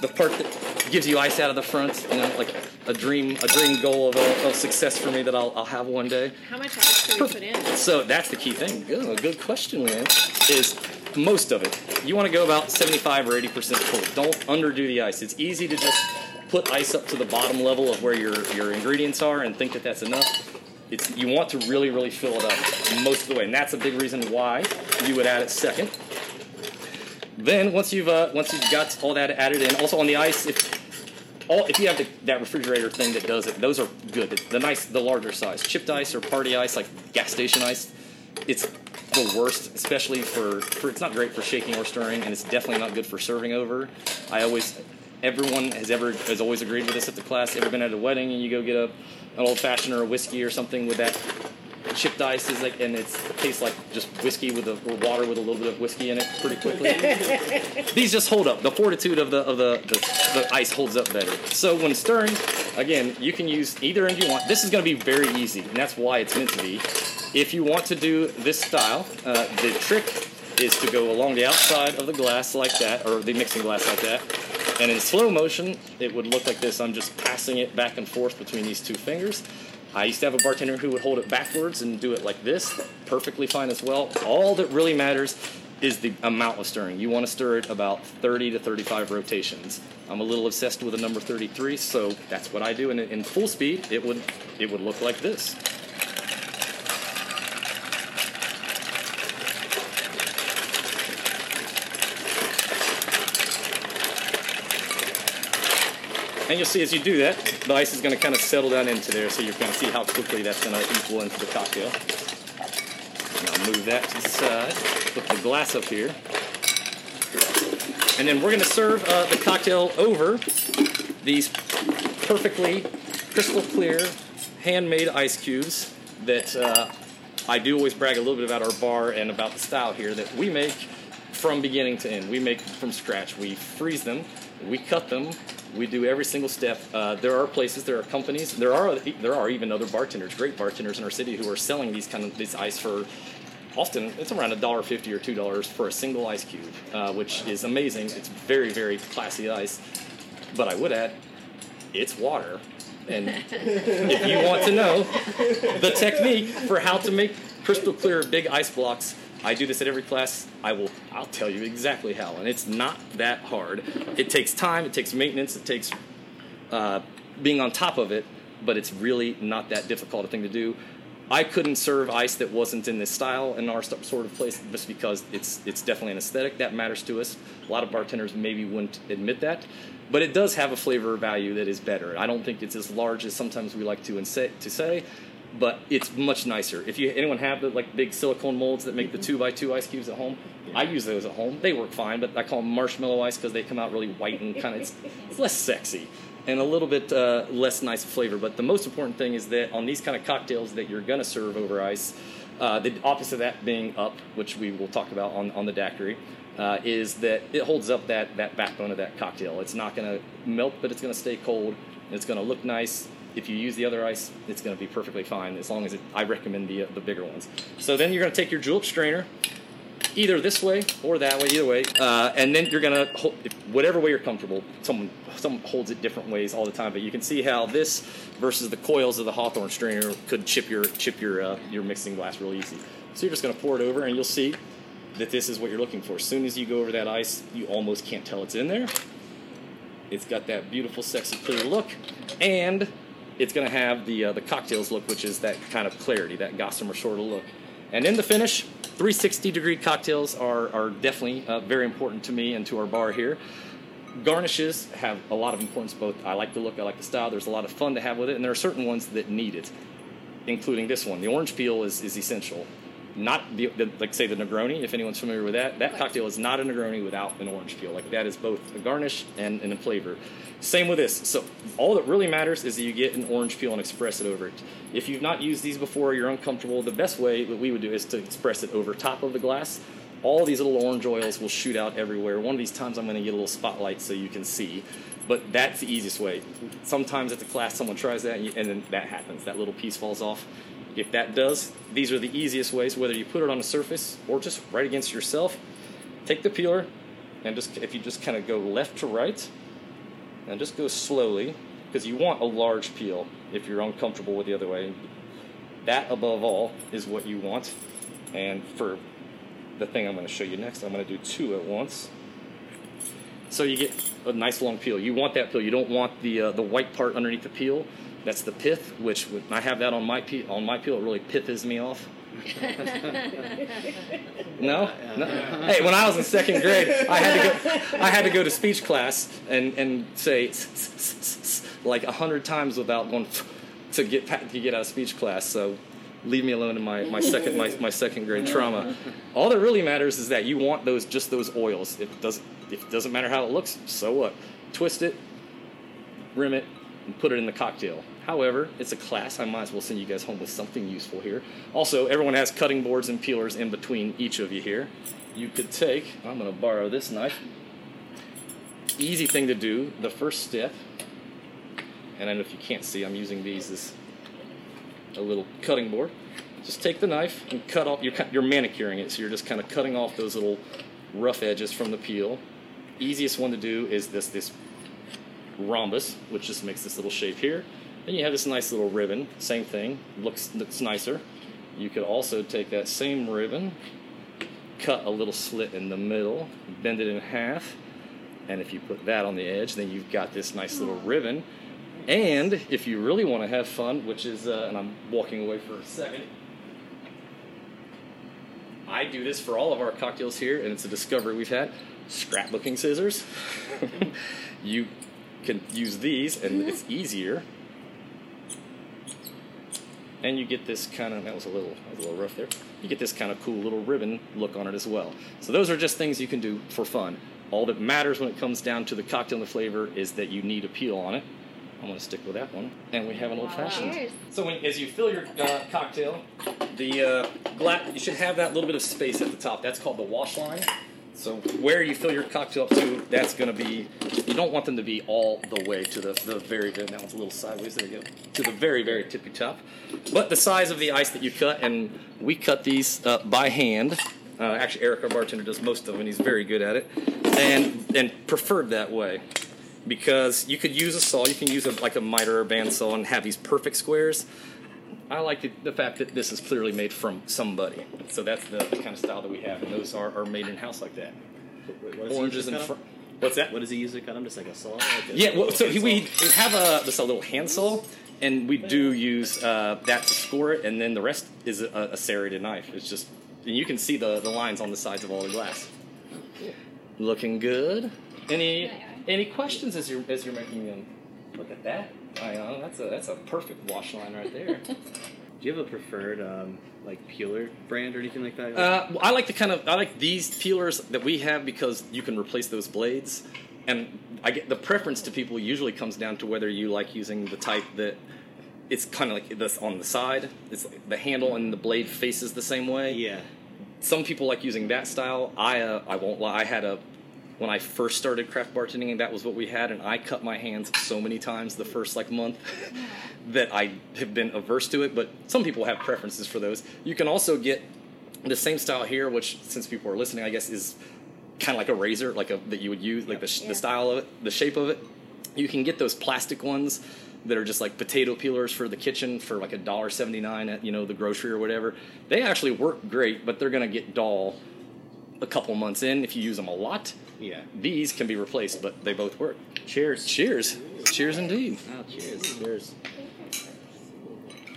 the part that gives you ice out of the front, you know, like a dream a dream goal of, a, of success for me that I'll, I'll have one day. How much ice do we put in? So that's the key thing. Good, good question, man. Is most of it. You want to go about 75 or 80 percent cold. Don't underdo the ice. It's easy to just put ice up to the bottom level of where your, your ingredients are and think that that's enough. It's, you want to really, really fill it up most of the way, and that's a big reason why you would add it second. Then once you've uh, once you've got all that added in, also on the ice, if all if you have the, that refrigerator thing that does it, those are good. The, the nice, the larger size, chipped ice or party ice, like gas station ice, it's the worst, especially for, for it's not great for shaking or stirring, and it's definitely not good for serving over. I always everyone has ever has always agreed with this at the class. Ever been at a wedding and you go get a an old fashioned or a whiskey or something with that chipped ice is like and it tastes like just whiskey with a or water with a little bit of whiskey in it pretty quickly. These just hold up. The fortitude of the of the, the the ice holds up better. So when stirring, again, you can use either end you want. This is going to be very easy, and that's why it's meant to be. If you want to do this style, uh, the trick is to go along the outside of the glass like that, or the mixing glass like that. And in slow motion, it would look like this. I'm just passing it back and forth between these two fingers. I used to have a bartender who would hold it backwards and do it like this, perfectly fine as well. All that really matters is the amount of stirring. You want to stir it about 30 to 35 rotations. I'm a little obsessed with the number 33, so that's what I do. And in full speed, it would it would look like this. And you'll see as you do that, the ice is going to kind of settle down into there, so you're going to see how quickly that's going to equal into the cocktail. And I'll move that to the side, put the glass up here. And then we're going to serve uh, the cocktail over these perfectly crystal clear handmade ice cubes that uh, I do always brag a little bit about our bar and about the style here that we make from beginning to end. We make from scratch. We freeze them, we cut them, we do every single step. Uh, there are places, there are companies, there are there are even other bartenders, great bartenders in our city who are selling these kind of this ice for often it's around a dollar fifty or two dollars for a single ice cube, uh, which is amazing. It's very very classy ice, but I would add, it's water. And if you want to know the technique for how to make crystal clear big ice blocks, I do this at every class. I will I'll tell you exactly how, and it's not that hard. It takes time, it takes maintenance, it takes uh, being on top of it, but it's really not that difficult a thing to do. I couldn't serve ice that wasn't in this style in our sort of place just because it's it's definitely an aesthetic that matters to us. A lot of bartenders maybe wouldn't admit that, but it does have a flavor value that is better. I don't think it's as large as sometimes we like to to say, but it's much nicer. If you anyone have the like big silicone molds that make the two by two ice cubes at home, I use those at home. They work fine, but I call them marshmallow ice because they come out really white and kind of it's, it's less sexy and a little bit uh, less nice flavor. But the most important thing is that on these kind of cocktails that you're going to serve over ice, uh, the opposite of that being up, which we will talk about on, on the daiquiri, uh, is that it holds up that, that backbone of that cocktail. It's not going to melt, but it's going to stay cold. And it's going to look nice. If you use the other ice, it's going to be perfectly fine as long as it, I recommend the, the bigger ones. So then you're going to take your julep strainer, either this way or that way, either way, uh, and then you're gonna hold, whatever way you're comfortable. Someone someone holds it different ways all the time, but you can see how this versus the coils of the Hawthorne strainer could chip your chip your uh, your mixing glass real easy. So you're just gonna pour it over, and you'll see that this is what you're looking for. As soon as you go over that ice, you almost can't tell it's in there. It's got that beautiful, sexy, clear look, and it's going to have the uh, the cocktails look, which is that kind of clarity, that gossamer sort of look. And in the finish, 360 degree cocktails are, are definitely uh, very important to me and to our bar here. Garnishes have a lot of importance. Both I like the look, I like the style. There's a lot of fun to have with it, and there are certain ones that need it, including this one. The orange peel is, is essential. Not the, the like say the Negroni, if anyone's familiar with that. That cocktail is not a Negroni without an orange peel. Like that is both a garnish and, and a flavor. Same with this. So all that really matters is that you get an orange peel and express it over it. If you've not used these before, you're uncomfortable. The best way that we would do is to express it over top of the glass. All these little orange oils will shoot out everywhere. One of these times I'm going to get a little spotlight so you can see. But that's the easiest way. Sometimes at the class someone tries that and, you, and then that happens. That little piece falls off. If that does, these are the easiest ways, whether you put it on a surface or just right against yourself. Take the peeler and just if you just kind of go left to right and just go slowly because you want a large peel if you're uncomfortable with the other way. That above all is what you want. And for the thing I'm going to show you next, I'm going to do two at once. So you get a nice long peel. You want that peel. You don't want the uh, the white part underneath the peel. That's the pith, which when I have that on my peel, on my peel, it really pithes me off. no? no? Hey, when I was in second grade, I had to go. I had to go to speech class and and say like a hundred times without going to get to get out of speech class. So leave me alone in my, my second my, my second grade trauma. All that really matters is that you want those just those oils. It doesn't if it doesn't matter how it looks, so what? Twist it, rim it, and put it in the cocktail. However, it's a class. I might as well send you guys home with something useful here. Also, everyone has cutting boards and peelers in between each of you here. You could take, I'm going to borrow this knife. Easy thing to do, the first step, and I know if you can't see, I'm using these as a little cutting board. Just take the knife and cut off, you're, you're manicuring it, so you're just kind of cutting off those little rough edges from the peel. Easiest one to do is this, this rhombus, which just makes this little shape here. Then you have this nice little ribbon, same thing, looks, looks nicer. You could also take that same ribbon, cut a little slit in the middle, bend it in half, and if you put that on the edge, then you've got this nice little ribbon. And if you really want to have fun, which is, uh, and I'm walking away for a second, I do this for all of our cocktails here, and it's a discovery we've had. Scrapbooking scissors. you can use these, and it's easier and you get this kind of that was a little was a little rough there. You get this kind of cool little ribbon look on it as well. So those are just things you can do for fun. All that matters when it comes down to the cocktail and the flavor is that you need a peel on it. I'm going to stick with that one, and we have an old fashioned. Cheers. So when, as you fill your uh, cocktail, the uh, glass you should have that little bit of space at the top. That's called the wash line. So where you fill your cocktail up to, that's going to be. You don't want them to be all the way to the, the very. That one's a little sideways. There you go. To the very very tippy top. But the size of the ice that you cut, and we cut these uh, by hand. Uh, actually, Eric, our bartender, does most of them, and he's very good at it, and and preferred that way because you could use a saw. You can use a, like a miter or bandsaw and have these perfect squares. I like the, the fact that this is clearly made from somebody. So that's the, the kind of style that we have, and those are, are made in house like that. Wait, what Oranges and use fr- to cut 'em? what's that? What does he use to cut them? Just like a saw? Like a Yeah, well, so hand we we have a just a little hand saw, and we do use uh, that to score it, and then the rest is a, a serrated knife. It's just, and you can see the, the lines on the sides of all the glass. Looking good. Any any questions as you're as you're making them? Look at that. I know that's a that's a perfect wash line right there. Do you have a preferred um, like peeler brand or anything like that? Uh, well, I like the kind of I like these peelers that we have because you can replace those blades, and I get the preference to people usually comes down to whether you like using the type that it's kind of like this on the side. It's like the handle and the blade faces the same way. yeah. Some people like using that style. I uh, I won't lie. I had a when I first started craft bartending, that was what we had, and I cut my hands so many times the first like month that I have been averse to it. But some people have preferences for those. You can also get the same style here, which since people are listening, I guess is kind of like a razor, like a that you would use, like the, sh Yeah. the style of it, the shape of it. You can get those plastic ones that are just like potato peelers for the kitchen for like a dollar seventy nine at you know the grocery or whatever. They actually work great, but they're gonna get dull a couple months in if you use them a lot. Yeah. These can be replaced, but they both work. Cheers. Cheers, cheers indeed. Oh, cheers. Cheers.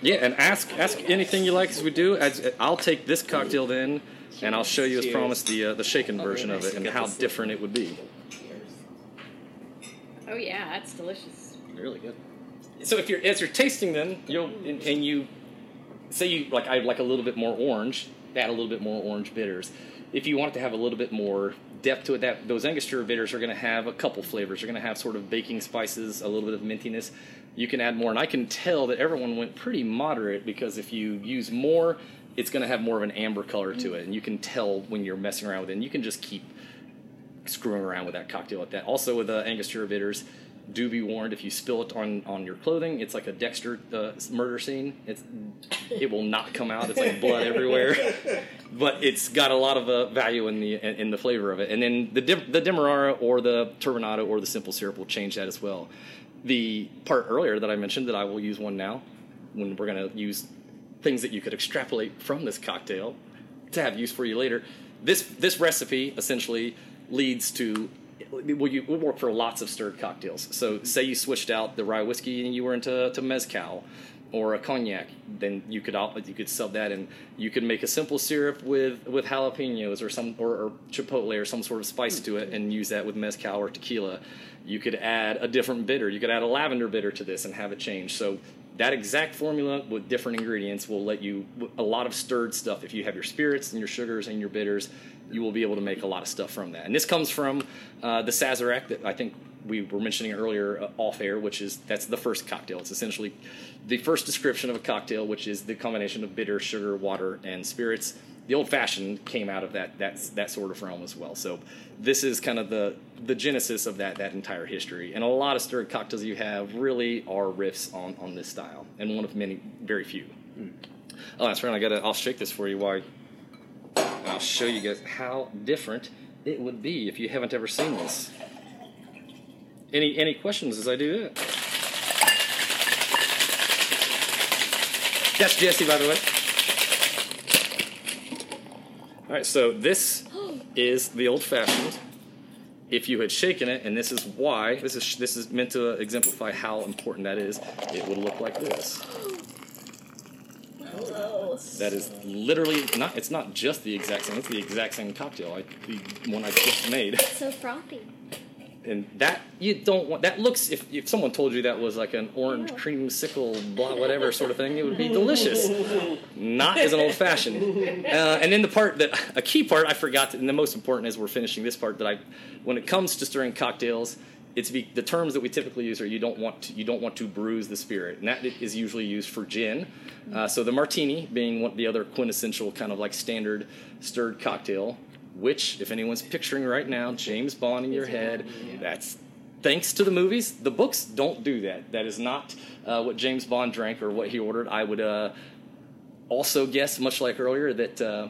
Yeah, and ask ask anything you like as we do. As, I'll take this cocktail then, and I'll show you as Cheers. promised the uh, the shaken version of it and how different it would be. Oh yeah, that's delicious. Really good. So if you're as you're tasting them, you'll and, and you say you like I like a little bit more orange, add a little bit more orange bitters. If you want it to have a little bit more depth to it, that those Angostura bitters are going to have a couple flavors. They're going to have sort of baking spices, a little bit of mintiness. You can add more, and I can tell that everyone went pretty moderate because if you use more, it's going to have more of an amber color to it, and you can tell when you're messing around with it. And you can just keep screwing around with that cocktail like that. Also with uh, Angostura bitters, do be warned if you spill it on, on your clothing, it's like a Dexter uh, murder scene. It's it will not come out. It's like blood everywhere, but it's got a lot of uh, value in the in, the flavor of it. And then the the Demerara or the Turbinado or the simple syrup will change that as well. The part earlier that I mentioned that I will use one now when we're going to use things that you could extrapolate from this cocktail to have use for you later. This this recipe essentially leads to well, you will work for lots of stirred cocktails. So, say you switched out the rye whiskey and you were into to mezcal or a cognac, then you could you could sub that and you could make a simple syrup with with jalapenos or some or, or chipotle or some sort of spice to it and use that with mezcal or tequila. You could add a different bitter. You could add a lavender bitter to this and have it change. So that exact formula with different ingredients will let you a lot of stirred stuff. If you have your spirits and your sugars and your bitters, you will be able to make a lot of stuff from that. And this comes from uh, the Sazerac that I think we were mentioning earlier uh, off air, which is that's the first cocktail. It's essentially the first description of a cocktail, which is the combination of bitter, sugar, water, and spirits. The old fashioned came out of that that that sort of realm as well. So this is kind of the the genesis of that that entire history. And a lot of stirred cocktails you have really are riffs on on this style, and one of many, very few. Hmm. Oh, that's right. I gotta. I'll shake this for you. Why? I'll show you guys how different it would be if you haven't ever seen this. Any any questions as I do that? That's Jesse, by the way. All right, so this is the old fashioned. If you had shaken it, and this is why this is this is meant to exemplify how important that is. It would look like this. That is literally not. It's not just the exact same. It's the exact same cocktail. I, the one I just made. So frothy. And that you don't want. That looks. If, if someone told you that was like an orange creamsicle, blah whatever sort of thing, it would be delicious. Not as an old fashioned. Uh, and then the part that a key part I forgot, to, and the most important as we're finishing this part that I, when it comes to stirring cocktails, it's be, the terms that we typically use are you don't want to, you don't want to bruise the spirit, and that is usually used for gin. Uh, so the martini being one, the other quintessential kind of like standard stirred cocktail, which if anyone's picturing right now, James Bond in your head, that's thanks to the movies. The books don't do that. That is not uh, what James Bond drank or what he ordered. I would uh, also guess, much like earlier, that. Uh,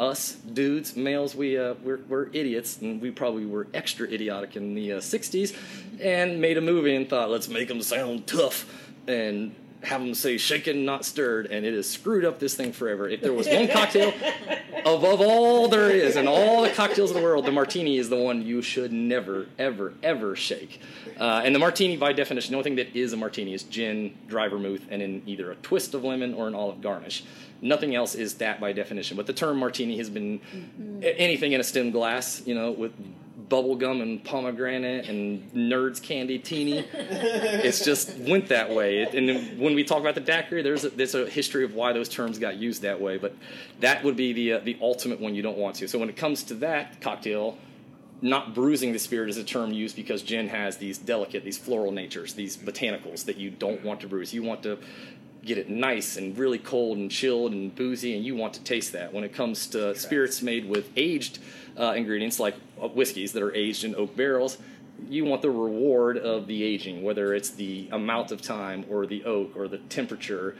us dudes, males, we uh, we're, we're idiots, and we probably were extra idiotic in the uh, '60s, and made a movie and thought, let's make them sound tough, and have them say shaken, not stirred, and it has screwed up this thing forever. If there was one cocktail above all there is and all the cocktails in the world, the martini is the one you should never, ever, ever shake. Uh, and the martini, by definition, the only thing that is a martini is gin, dry vermouth, and in either a twist of lemon or an olive garnish. Nothing else is that by definition. But the term martini has been a- anything in a stem glass, you know, with bubble gum and pomegranate and nerds candy teeny. it's just went that way. It, and when we talk about the daiquiri, there's a, there's a history of why those terms got used that way. But that would be the uh, the ultimate one you don't want to. So when it comes to that cocktail, not bruising the spirit is a term used because gin has these delicate, these floral natures, these botanicals that you don't want to bruise. You want to get it nice and really cold and chilled and boozy, and you want to taste that. When it comes to spirits made with aged uh, ingredients like uh, whiskeys that are aged in oak barrels, you want the reward of the aging, whether it's the amount of time or the oak or the temperature.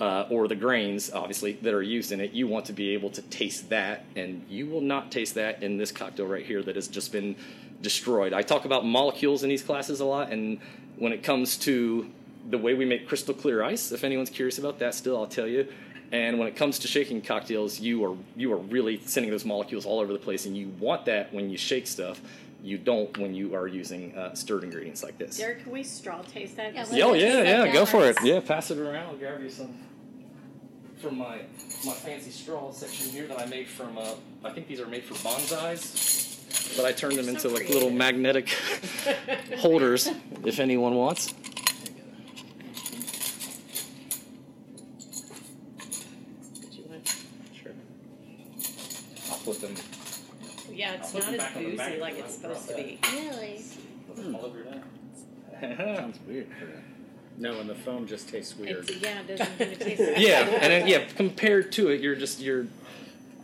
Uh, or the grains, obviously, that are used in it, you want to be able to taste that, and you will not taste that in this cocktail right here that has just been destroyed. I talk about molecules in these classes a lot, and when it comes to the way we make crystal clear ice, if anyone's curious about that, still I'll tell you. And when it comes to shaking cocktails, you are you are really sending those molecules all over the place, and you want that when you shake stuff. You don't when you are using uh, stirred ingredients like this. Derek, can we straw taste that? Yeah, Just- what- Oh yeah, yeah, go for it. Yeah, pass it around. I'll grab you some from my my fancy straw section here that I made from. Uh, I think these are made for bonsais, but I turned them You're into so like little magnetic holders. If anyone wants. Did you want- Sure. I'll put them. Yeah, it's I'll put not them as back on the boozy magnet like when it's I supposed to brought be. Really? put all over that. Sounds weird. No, and the foam just tastes weird. It's, yeah, it doesn't even taste yeah, and then, yeah, compared to it, you're just you're.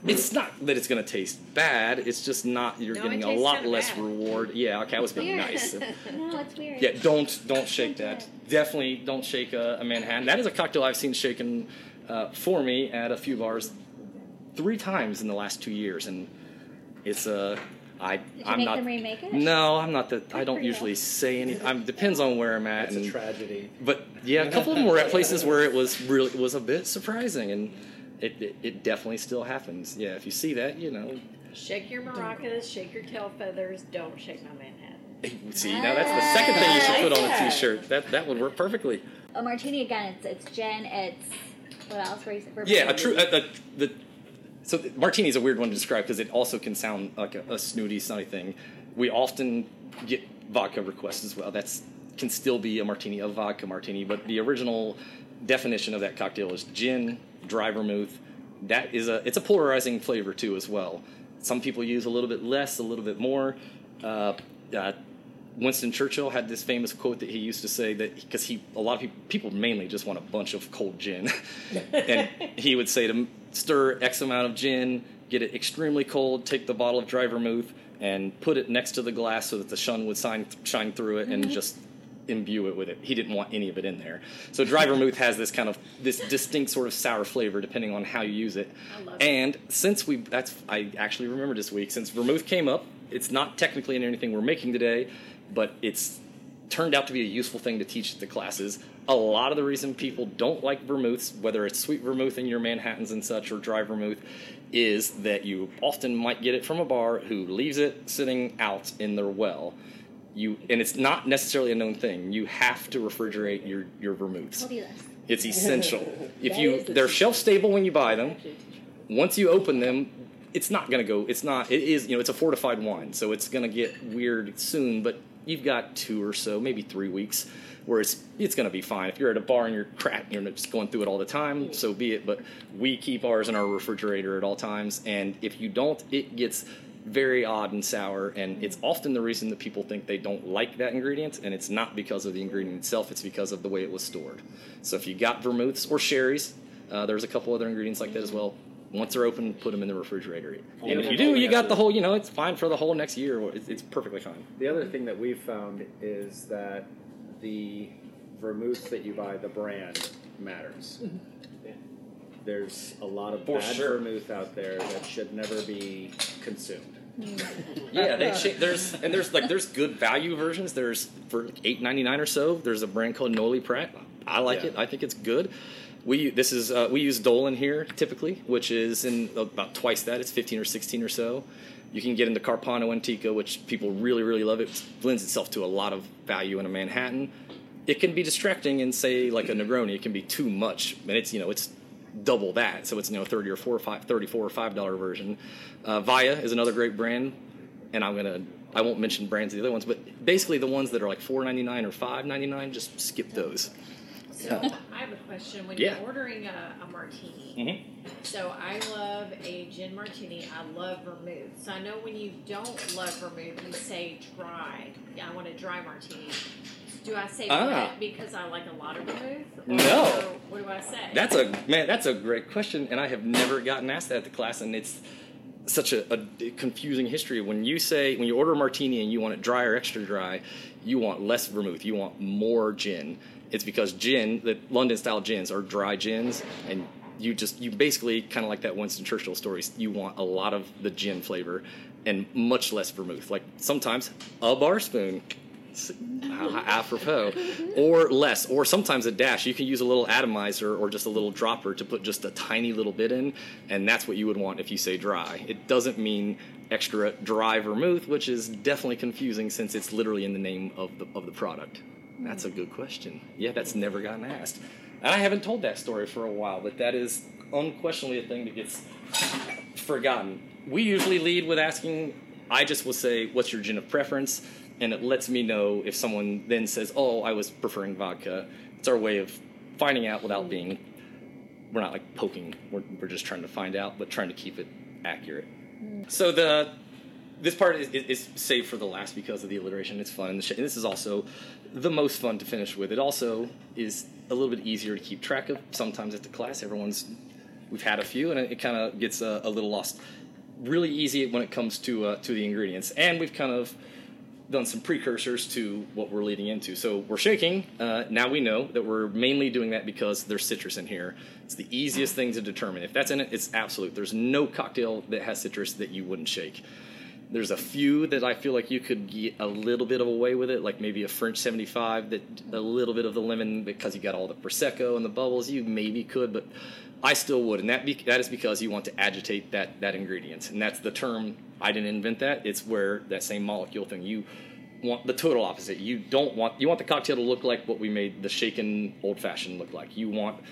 It's not that it's going to taste bad. It's just not. You're No, it getting a tastes lot kinda less bad. reward. Yeah, okay, I was being Weird. nice. No, it's weird. Yeah, don't don't shake that. Definitely don't shake a, a Manhattan. That is a cocktail I've seen shaken uh, for me at a few bars three times in the last two years, and it's a. I Did you I'm make not. them remake it? No, I'm not the. I don't for you. usually say any. I'm depends on where I'm at. It's and, a tragedy. but yeah, a couple of them were at places where it was really it was a bit surprising, and it, it it definitely still happens. Yeah, if you see that, you know, Shake your maracas, shake your tail feathers, don't shake my Manhattan. see now that's the second thing you should put on a t-shirt. That that would work perfectly. A martini again. It's it's gin. It's what else were you saying? Yeah, a true a, a, the. So martini is a weird one to describe because it also can sound like a, a snooty, snotty thing. We often get vodka requests as well. That's can still be a martini, a vodka martini, but the original definition of that cocktail is gin, dry vermouth. That is a it's a polarizing flavor too as well. Some people use a little bit less, a little bit more. Uh, uh, Winston Churchill had this famous quote that he used to say that because he a lot of people people mainly just want a bunch of cold gin, and he would say to stir X amount of gin, get it extremely cold, take the bottle of dry vermouth, and put it next to the glass so that the sun would shine shine through it, and mm-hmm. just imbue it with it. He didn't want any of it in there. So dry vermouth has this kind of this distinct sort of sour flavor depending on how you use it. I love it. And since we that's I actually remember this week since vermouth came up, it's not technically in anything we're making today, but it's turned out to be a useful thing to teach the classes. A lot of the reason people don't like vermouths, whether it's sweet vermouth in your Manhattans and such or dry vermouth, is that you often might get it from a bar who leaves it sitting out in their well. You and it's not necessarily a known thing. You have to refrigerate your your vermouths. I'll do this. It's essential. If you they're shelf stable when you buy them. Once you open them, it's not going to go. It's not. It is. You know, it's a fortified wine, so it's going to get weird soon. But you've got two or so, maybe three weeks, where it's it's going to be fine. If you're at a bar and you're crack, you're just going through it all the time, so be it. But we keep ours in our refrigerator at all times, and if you don't, it gets very odd and sour, and it's often the reason that people think they don't like that ingredient, and it's not because of the ingredient itself; it's because of the way it was stored. So if you got vermouths or sherries, uh, there's a couple other ingredients like that as well. Once they're open, put them in the refrigerator. And if you do, you got the whole. You know, it's fine for the whole next year. It's, it's perfectly fine. The other thing that we've found is that the vermouth that you buy, the brand, matters. Mm-hmm. There's a lot of For bad sure. vermouth out there that should never be consumed. Yeah, they cha- there's and there's like there's good value versions. There's for eight ninety nine or so. There's a brand called Noilly Prat. I like Yeah. it. I think it's good. We this is uh, we use Dolin here typically, which is in about twice that. It's fifteen or sixteen or so. You can get into Carpano Antico, which people really really love. It lends itself to a lot of value in a Manhattan. It can be distracting in say like a Negroni. It can be too much, and it's you know it's double that. So it's you know thirty or four or five, 34 or five dollar version. Uh, Vya is another great brand, and I'm gonna I won't mention brands of the other ones, but basically the ones that are like four ninety nine or five ninety nine, just skip those. So I have a question. When Yeah. you're ordering a, a martini, Mm-hmm. so I love a gin martini. I love vermouth. So I know when you don't love vermouth, you say dry. I want a dry martini. Do I say Ah. because I like a lot of vermouth? No. What do I say? That's a man. That's a great question, and I have never gotten asked that at the class, and it's such a, a confusing history. When you say when you order a martini and you want it dry or extra dry, you want less vermouth. You want more gin. It's because gin, the London style gins are dry gins, and you just you basically kind of like that Winston Churchill story. You want a lot of the gin flavor and much less vermouth. Like sometimes a bar spoon apropos, or less, or sometimes a dash. You can use a little atomizer or just a little dropper to put just a tiny little bit in, and that's what you would want if you say dry. It doesn't mean extra dry vermouth, which is definitely confusing since it's literally in the name of the of the product. That's a good question. Yeah, that's never gotten asked, and I haven't told that story for a while, but that is unquestionably a thing that gets forgotten. We usually lead with asking, I just will say, what's your gin of preference? And it lets me know if someone then says, oh, I was preferring vodka. It's our way of finding out without being, we're not like poking, we're, we're just trying to find out, but trying to keep it accurate. So the this part is, is, saved for the last because of the alliteration. It's fun, and, this is also the most fun to finish with. It also is a little bit easier to keep track of. Sometimes at the class, everyone's we've had a few, and it, it kind of gets a, a little lost. Really easy when it comes to uh, to the ingredients, and we've kind of done some precursors to what we're leading into. So we're shaking. Uh, now we know that we're mainly doing that because there's citrus in here. It's the easiest thing to determine. If that's in it, it's absolute. There's no cocktail that has citrus that you wouldn't shake. There's a few that I feel like you could get a little bit of away with it, like maybe a French 75 that a little bit of the lemon because you got all the prosecco and the bubbles. You maybe could, but I still would, and that be, that is because you want to agitate that that ingredient, and that's the term. I didn't invent that. It's where that same molecule thing. You want the total opposite. You don't want you want the cocktail to look like what we made the shaken old fashioned look like. You want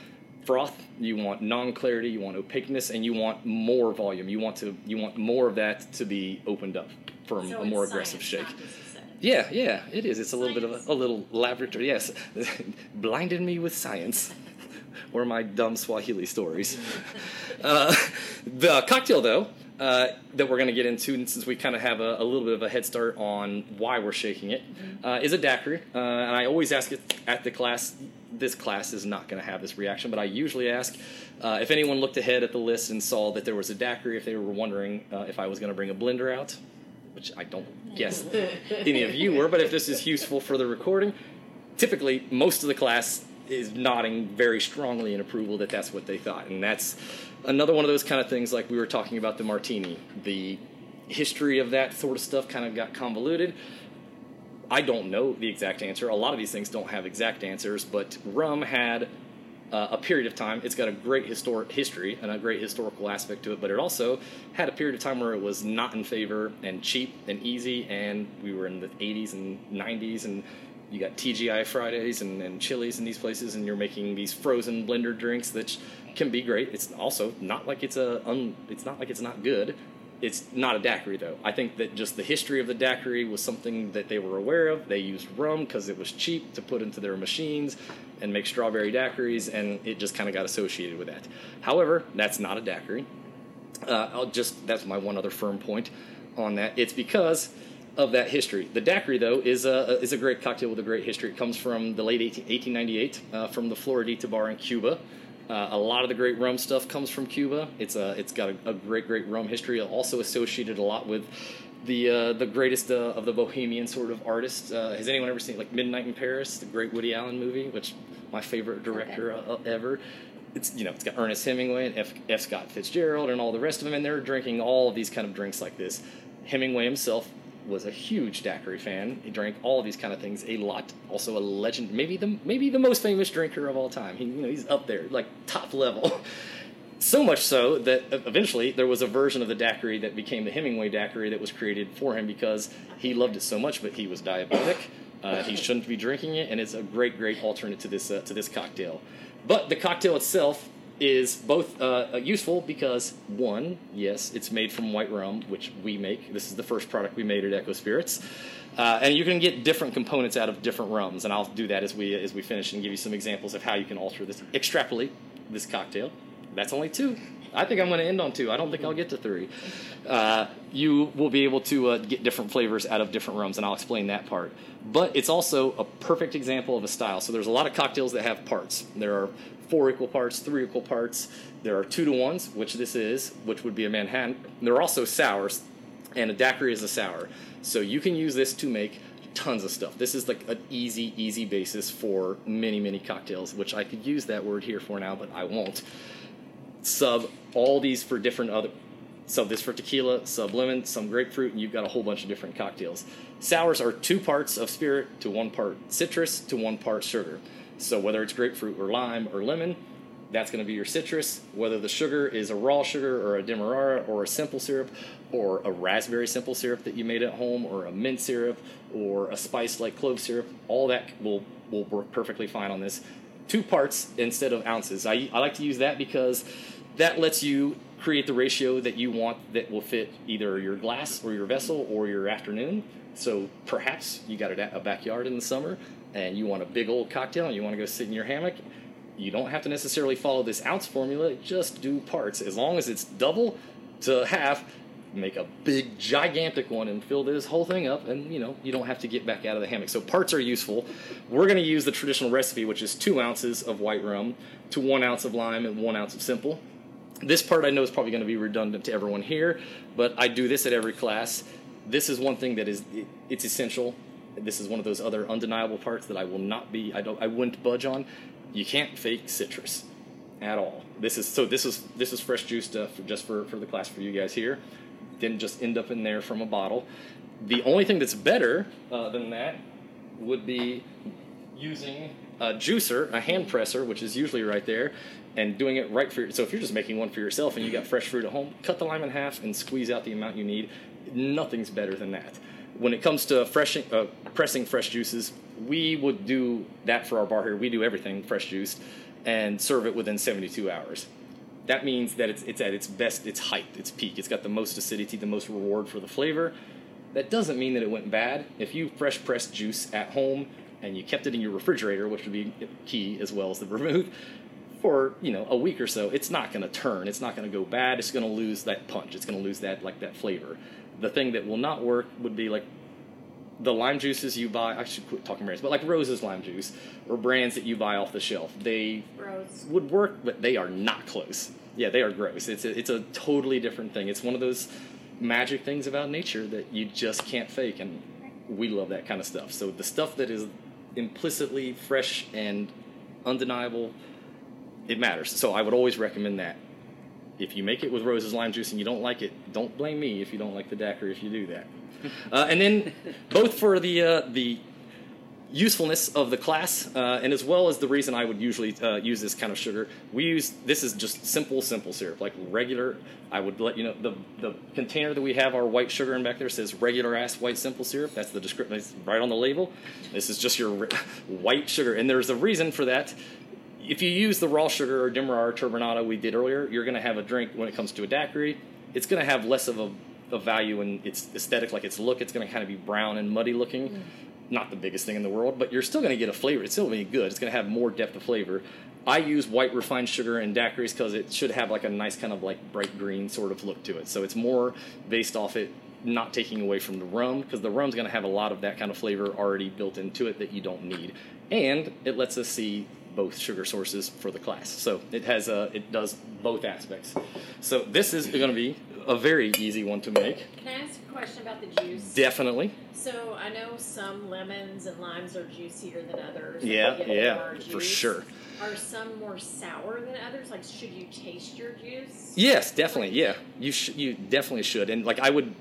froth, you want non-clarity, you want opaqueness, and you want more volume. You want to you want more of that to be opened up for a, So a more aggressive shake. not just a set. Yeah, yeah, it is. It's a little bit of a, a little laboratory. Yes, blinded me with science, or my dumb Swahili stories. uh, the cocktail, though, uh, that we're going to get into, and since we kind of have a, a little bit of a head start on why we're shaking it, uh, is a daiquiri. Uh, and I always ask it at the class. This class is not going to have this reaction, but I usually ask uh, if anyone looked ahead at the list and saw that there was a daiquiri, if they were wondering uh, if I was going to bring a blender out, which I don't guess any of you were, but if this is useful for the recording, typically most of the class is nodding very strongly in approval that that's what they thought. And that's another one of those kind of things like we were talking about the martini. The history of that sort of stuff kind of got convoluted. I don't know the exact answer. A lot of these things don't have exact answers, but rum had uh, a period of time. It's got a great historic history and a great historical aspect to it, but it also had a period of time where it was not in favor and cheap and easy. And we were in the 80s and 90s, and you got TGI Fridays and, and Chili's in these places, and you're making these frozen blender drinks that can be great. It's also not like it's a un, it's not like it's not good. It's not a daiquiri though. I think that just the history of the daiquiri was something that they were aware of. They used rum because it was cheap to put into their machines and make strawberry daiquiris, and it just kind of got associated with that. However, that's not a daiquiri. Uh, I'll just that's my one other firm point on that. It's because of that history. The daiquiri, though, is a is a great cocktail with a great history. It comes from the late 18, 1898 uh, from the Floridita bar in Cuba. Uh, a lot of the great rum stuff comes from Cuba. It's a it's got a, a great great rum history. Also associated a lot with the uh, the greatest uh, of the bohemian sort of artists. Uh, has anyone ever seen like Midnight in Paris, the great Woody Allen movie, which my favorite director uh, ever? It's you know it's got Ernest Hemingway and F, F. Scott Fitzgerald and all the rest of them, and they're drinking all of these kind of drinks like this. Hemingway himself was a huge daiquiri fan. He drank all these kind of things a lot. Also a legend, maybe the maybe the most famous drinker of all time. He, you know, he's up there, like top level. So much so that eventually there was a version of the daiquiri that became the Hemingway daiquiri that was created for him because he loved it so much, but he was diabetic. Uh, he shouldn't be drinking it, and it's a great, great alternate to this uh, to this cocktail. But the cocktail itself is both uh, useful because one, yes, it's made from white rum, which we make. This is the first product we made at Echo Spirits. Uh, and you can get different components out of different rums, and I'll do that as we as we finish and give you some examples of how you can alter this, extrapolate this cocktail. That's only two. I think I'm going to end on two. I don't think I'll get to three. Uh, you will be able to uh, get different flavors out of different rums, and I'll explain that part. But it's also a perfect example of a style. So there's a lot of cocktails that have parts. There are four equal parts, three equal parts. There are two to ones, which this is, which would be a Manhattan. There are also sours, and a daiquiri is a sour. So you can use this to make tons of stuff. This is like an easy, easy basis for many, many cocktails, which I could use that word here for now, but I won't sub all these for different other sub this for tequila, sub lemon, some grapefruit, and you've got a whole bunch of different cocktails. Sours are two parts of spirit to one part citrus to one part sugar. So whether it's grapefruit or lime or lemon, that's going to be your citrus. Whether the sugar is a raw sugar or a demerara or a simple syrup or a raspberry simple syrup that you made at home or a mint syrup or a spice like clove syrup, all that will will work perfectly fine on this two parts instead of ounces. I, I like to use that because that lets you create the ratio that you want that will fit either your glass or your vessel or your afternoon. So perhaps you got a, a backyard in the summer and you want a big old cocktail and you want to go sit in your hammock. You don't have to necessarily follow this ounce formula, just do parts. As long as it's double to half, make a big gigantic one and fill this whole thing up and you know you don't have to get back out of the hammock. So parts are useful. We're going to use the traditional recipe which is two ounces of white rum to one ounce of lime and one ounce of simple. This part i know is probably going to be redundant to everyone here but i do this at every class. This is one thing that is it's essential this is one of those other undeniable parts that i will not be i don't i wouldn't budge on you can't fake citrus at all this is so this is this is fresh juice stuff just for for the class for you guys here didn't just end up in there from a bottle. The only thing that's better uh, than that would be using a juicer, a hand presser, which is usually right there, and doing it right for. You. So if you're just making one for yourself and you got fresh fruit at home, cut the lime in half and squeeze out the amount you need. Nothing's better than that. When it comes to fresh, uh, pressing fresh juices, we would do that for our bar here. We do everything fresh juiced and serve it within 72 hours that means that it's, it's at its best, its height, its peak. It's got the most acidity, the most reward for the flavor. That doesn't mean that it went bad. If you fresh pressed juice at home and you kept it in your refrigerator, which would be key as well as the vermouth, for you know a week or so, it's not going to turn. It's not going to go bad. It's going to lose that punch. It's going to lose that like that flavor. The thing that will not work would be like the lime juices you buy, I should quit talking brands, but like Rose's lime juice or brands that you buy off the shelf, they Rose. would work, but they are not close. Yeah, they are gross. It's a, it's a totally different thing. It's one of those magic things about nature that you just can't fake, and we love that kind of stuff. So the stuff that is implicitly fresh and undeniable, it matters. So I would always recommend that. If you make it with Rose's lime juice and you don't like it, don't blame me if you don't like the daiquiri if you do that. Uh, and then both for the uh, the usefulness of the class, uh, and as well as the reason I would usually uh, use this kind of sugar. We use this is just simple, simple syrup, like regular. I would let you know the the container that we have our white sugar in back there says regular ass white simple syrup. That's the description right on the label. This is just your white sugar, and there's a reason for that. If you use the raw sugar or Demerara turbinado we did earlier, you're going to have a drink when it comes to a daiquiri. It's going to have less of a, a value in its aesthetic, like its look. It's going to kind of be brown and muddy looking. Mm not the biggest thing in the world, but you're still going to get a flavor. It's still going to be good. It's going to have more depth of flavor. I use white refined sugar in daiquiris because it should have like a nice kind of like bright green sort of look to it. So it's more based off it not taking away from the rum because the rum's going to have a lot of that kind of flavor already built into it that you don't need. And it lets us see both sugar sources for the class. So it has a, it does both aspects. So this is going to be a very easy one to make. Can I ask a question about the juice? Definitely. So I know some lemons and limes are juicier than others. Yeah, yeah, for sure. Are some more sour than others? Like, should you taste your juice? Yes, definitely. Yeah, you sh- you definitely should. And like I would,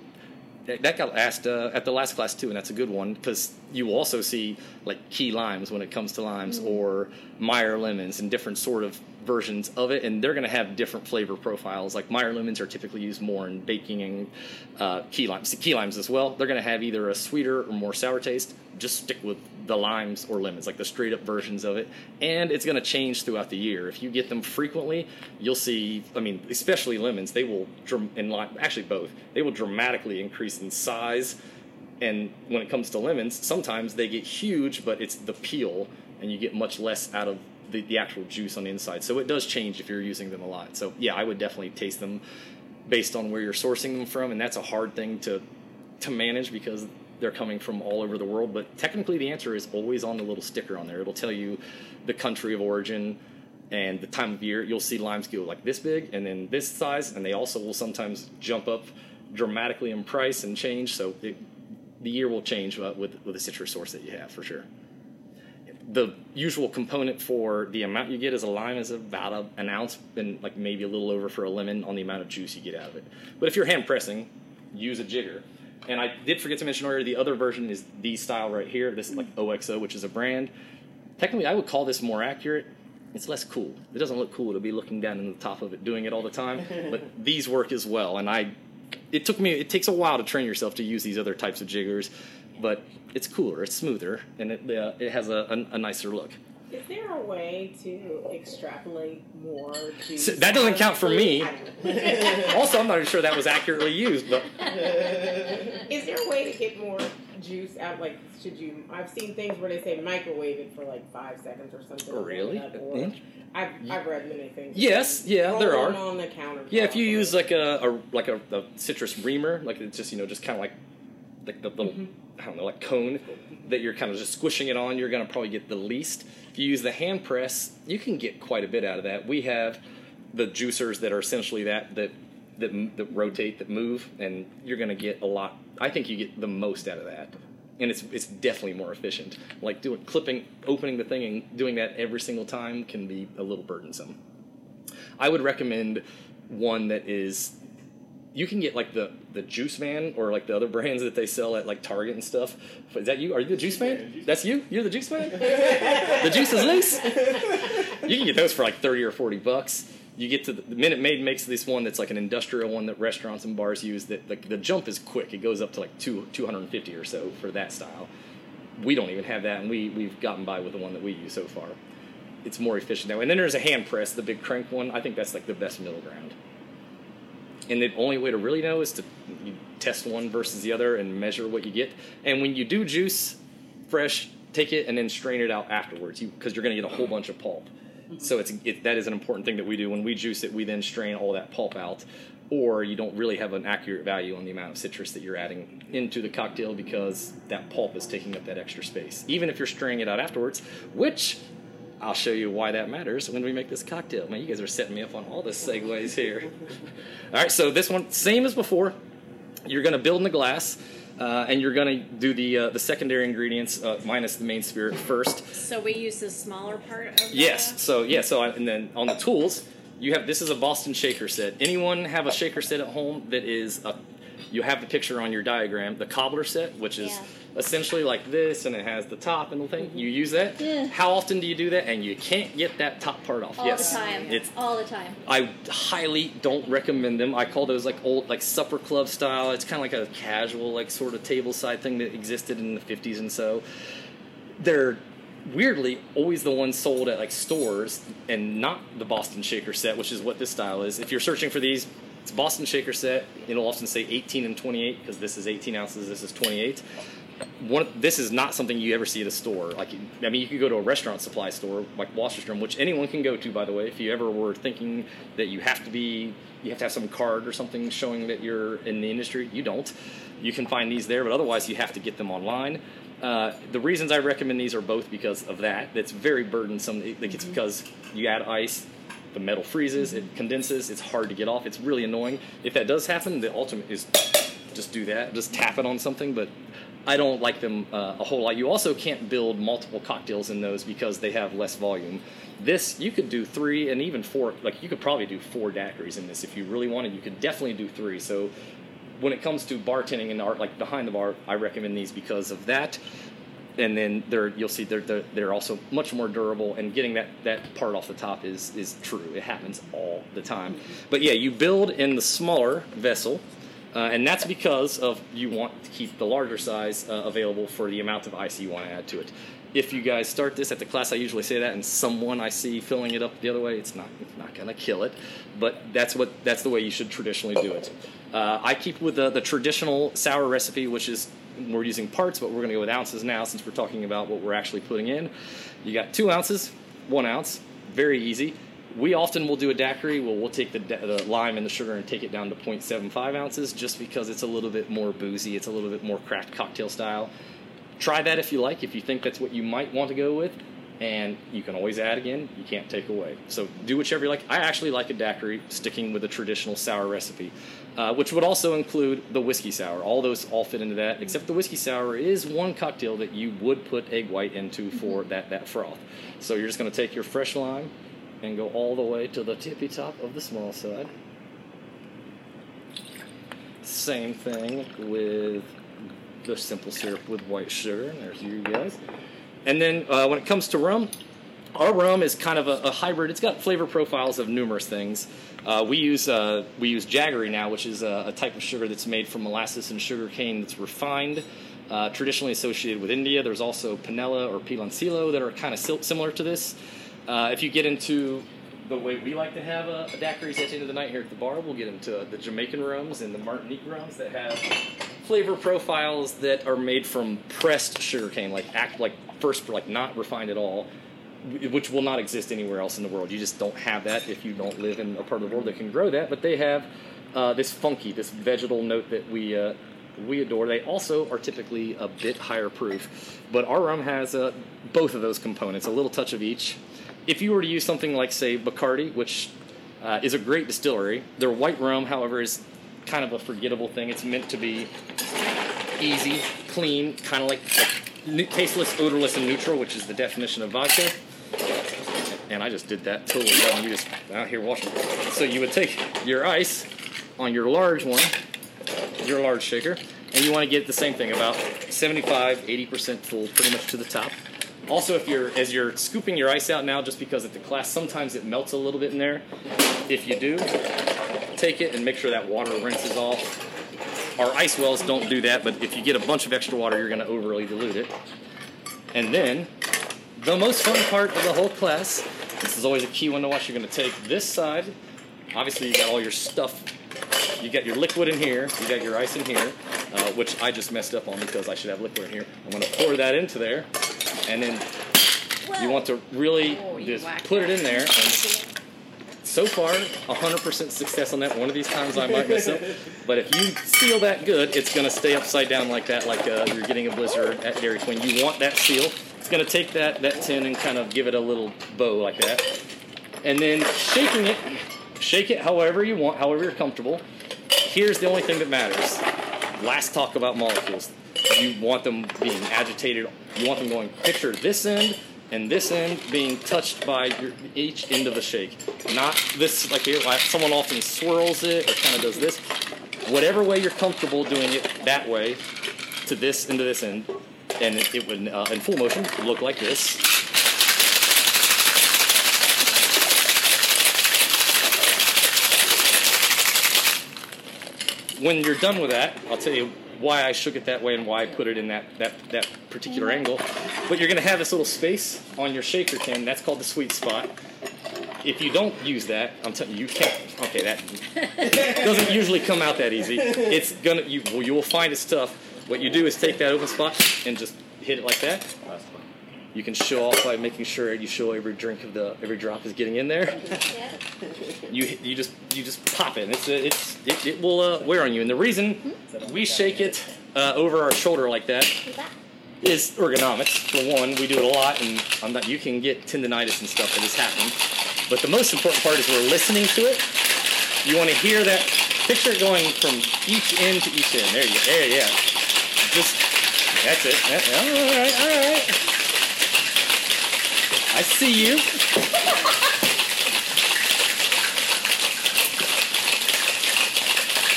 that got asked uh, at the last class too, and that's a good one because you also see like key limes when it comes to limes or Meyer lemons and different sort of versions of it, and they're going to have different flavor profiles. Like Meyer lemons are typically used more in baking and uh, key limes. Key limes as well. They're going to have either a sweeter or more sour taste. Just stick with the limes or lemons, like the straight up versions of it, and it's going to change throughout the year. If you get them frequently, you'll see. I mean, especially lemons, they will and actually both. They will dramatically increase in size. And when it comes to lemons, sometimes they get huge, but it's the peel, and you get much less out of the, the actual juice on the inside. So it does change if you're using them a lot. So yeah, I would definitely taste them based on where you're sourcing them from, and that's a hard thing to to manage because they're coming from all over the world. But technically, the answer is always on the little sticker on there. It'll tell you the country of origin and the time of year. You'll see limes go like this big and then this size, and they also will sometimes jump up dramatically in price and change. So it, the year will change with with the citrus source that you have for sure the usual component for the amount you get as a lime is about a, an ounce and like maybe a little over for a lemon on the amount of juice you get out of it. But if you're hand pressing, use a jigger. And I did forget to mention earlier, the other version is the style right here. This is like OXO, which is a brand. Technically, I would call this more accurate. It's less cool. It doesn't look cool to be looking down in the top of it doing it all the time. but these work as well. And I, it took me, it takes a while to train yourself to use these other types of jiggers, but it's cooler, it's smoother, and it, uh, it has a, a, a nicer look. Is there a way to extrapolate more juice? So that doesn't count for me. I don't know. Also, I'm not even sure that was accurately used, but Is there a way to get more juice out? Like, should you? I've seen things where they say microwave it for like five seconds or something. Oh, really? Like or I've, I've read many things. Yes, yeah, there are. on the counter. yeah, if you use like a, a like a, a citrus reamer, like it's just you know just kind of like like the little I don't know like cone that you're kind of just squishing it on, you're gonna probably get the least. If you use the hand press, you can get quite a bit out of that. We have the juicers that are essentially that that that, that rotate that move, and you're gonna get a lot. I think you get the most out of that. And it's it's definitely more efficient. Like doing clipping, opening the thing, and doing that every single time can be a little burdensome. I would recommend one that is you can get like the the juice man or like the other brands that they sell at like Target and stuff. Is that you? Are you the juice man? That's you? You're the juice man? the juice is loose? You can get those for like 30 or 40 bucks. You get to the, the Minute Maid makes this one that's like an industrial one that restaurants and bars use that like the jump is quick. It goes up to like two, 250 or so for that style. We don't even have that and we we've gotten by with the one that we use so far. It's more efficient now. And then there's a hand press, the big crank one. I think that's like the best middle ground. And the only way to really know is to test one versus the other and measure what you get. And when you do juice fresh, take it and then strain it out afterwards because you, are going to get a whole bunch of pulp. So it's it, that is an important thing that we do when we juice it. We then strain all that pulp out, or you don't really have an accurate value on the amount of citrus that you're adding into the cocktail because that pulp is taking up that extra space. Even if you're straining it out afterwards, which I'll show you why that matters when we make this cocktail. Man, you guys are setting me up on all the segues here. all right, so this one, same as before. You're going to build in the glass, uh, and you're going to do the uh, the secondary ingredients uh, minus the main spirit first. So we use the smaller part of the Yes. So yeah. So I, and then on the tools, you have this is a Boston shaker set. Anyone have a shaker set at home that is a you have the picture on your diagram, the cobbler set, which is Yeah. Essentially like this, and it has the top and the thing. Mm-hmm. You use that. Yeah. How often do you do that? And you can't get that top part off. Yes. All yes, the time. It's all the time. I highly don't recommend them. I call those like old, like supper club style. It's kind of like a casual, like sort of table side thing that existed in the 50s and so. They're weirdly always the ones sold at like stores and not the Boston Shaker set, which is what this style is. If you're searching for these, it's Boston Shaker set. It'll often say 18 and 28 because this is 18 ounces, this is 28 one this is not something you ever see at a store. Like i mean you could go to a restaurant supply store like wasserstrom which anyone can go to by the way if you ever were thinking that you have to be you have to have some card or something showing that you're in the industry. You don't. You can find these there but otherwise you have to get them online. Uh, the reasons i recommend these are both because of that. It's very burdensome. Like it's because you add ice the metal freezes it condenses it's hard to get off it's really annoying. If that does happen the ultimate is just do that just tap it on something but I don't like them uh, a whole lot. You also can't build multiple cocktails in those because they have less volume. This you could do three and even four. Like you could probably do four daiquiris in this if you really wanted. You could definitely do three. So when it comes to bartending and art, like behind the bar, I recommend these because of that. And then they're you'll see they're, they're they're also much more durable. And getting that that part off the top is is true. It happens all the time. But yeah, you build in the smaller vessel. Uh, and that's because of you want to keep the larger size uh, available for the amount of ice you want to add to it. If you guys start this at the class, I usually say that, and someone I see filling it up the other way, it's not it's not gonna kill it, but that's what that's the way you should traditionally do it. Uh, I keep with the, the traditional sour recipe, which is we're using parts, but we're gonna go with ounces now since we're talking about what we're actually putting in. You got two ounces, one ounce, very easy we often will do a daiquiri. Well, we'll take the, the, lime and the sugar and take it down to 0.75 ounces just because it's a little bit more boozy. It's a little bit more craft cocktail style. Try that if you like, if you think that's what you might want to go with. And you can always add again, you can't take away. So do whichever you like. I actually like a daiquiri sticking with a traditional sour recipe, uh, which would also include the whiskey sour. All those all fit into that, except the whiskey sour is one cocktail that you would put egg white into for that, that froth. So you're just going to take your fresh lime, and go all the way to the tippy top of the small side. Same thing with the simple syrup with white sugar. And there's you guys. And then uh, when it comes to rum, our rum is kind of a, a, hybrid. It's got flavor profiles of numerous things. Uh, we use uh, we use jaggery now, which is a, a, type of sugar that's made from molasses and sugar cane that's refined. Uh, traditionally associated with India, there's also panela or piloncillo that are kind of similar to this. Uh, if you get into the way we like to have a, a daiquiris at the end of the night here at the bar, we'll get into the Jamaican rums and the Martinique rums that have flavor profiles that are made from pressed sugarcane, like act like first like not refined at all, which will not exist anywhere else in the world. You just don't have that if you don't live in a part of the world that can grow that. But they have uh, this funky, this vegetal note that we. Uh, we adore. They also are typically a bit higher proof, but our rum has uh, both of those components, a little touch of each if you were to use something like, say, Bacardi, which uh, is a great distillery, their white rum, however, is kind of a forgettable thing. It's meant to be easy, clean, kind of like, like tasteless, odorless, and neutral, which is the definition of vodka. And I just did that totally wrong. You just out here washing. So you would take your ice on your large one, your large shaker, and you want to get the same thing, about 75, 80% full, pretty much to the top. Also, if you're as you're scooping your ice out now, just because at the class sometimes it melts a little bit in there. If you do, take it and make sure that water rinses off. Our ice wells don't do that, but if you get a bunch of extra water, you're going to overly dilute it. And then, the most fun part of the whole class. This is always a key one to watch. You're going to take this side. Obviously, you got all your stuff. You got your liquid in here. You got your ice in here, uh, which I just messed up on because I should have liquid in here. I'm going to pour that into there and then you want to really oh, just put it in there. And so far, 100% success on that. One of these times I might mess up, but if you seal that good, it's going to stay upside down like that, like uh, you're getting a blizzard at Dairy Queen. You want that seal. It's going to take that that tin and kind of give it a little bow like that, and then shaking it. Shake it however you want, however you're comfortable. Here's the only thing that matters. Last talk about molecules you want them being agitated. You want them going. Picture this end and this end being touched by your, each end of the shake. Not this like here. Like someone often swirls it or kind of does this. Whatever way you're comfortable doing it that way to this end into this end, and it, it would uh, in full motion look like this. When you're done with that, I'll tell you why I shook it that way and why I put it in that, that, that particular mm-hmm. angle. But you're going to have this little space on your shaker tin. That's called the sweet spot. If you don't use that, I'm telling you, you can't. Okay, that doesn't usually come out that easy. It's gonna. You, well, you will find it's tough. What you do is take that open spot and just hit it like that. You can show off by making sure you show every drink of the every drop is getting in there. you you just you just pop it. It's it's it, it will uh, wear on you. And the reason we shake it uh, over our shoulder like that is ergonomics. For one, we do it a lot, and I'm not, you can get tendonitis and stuff that is happening. But the most important part is we're listening to it. You want to hear that. Picture going from each end to each end. There you go. There, yeah. Just that's it. All right, all right. I see you.